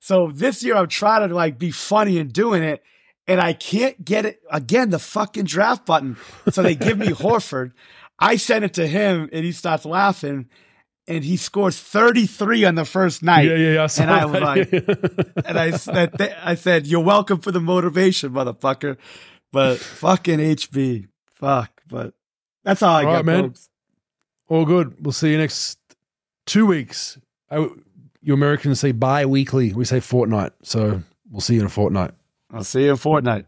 So this year I'm trying to like be funny and doing it. And I can't get it again, the fucking draft button. So they give me Horford. I send it to him and he starts laughing and he scores 33 on the first night. Yeah, yeah, yeah. I and I was like, and I said, I said, you're welcome for the motivation, motherfucker. But fucking HB, fuck. But that's all I all got, right, man. Folks. All good. We'll see you next two weeks. I, you Americans say bi weekly. We say fortnight. So we'll see you in a fortnight. I'll see you in a fortnight.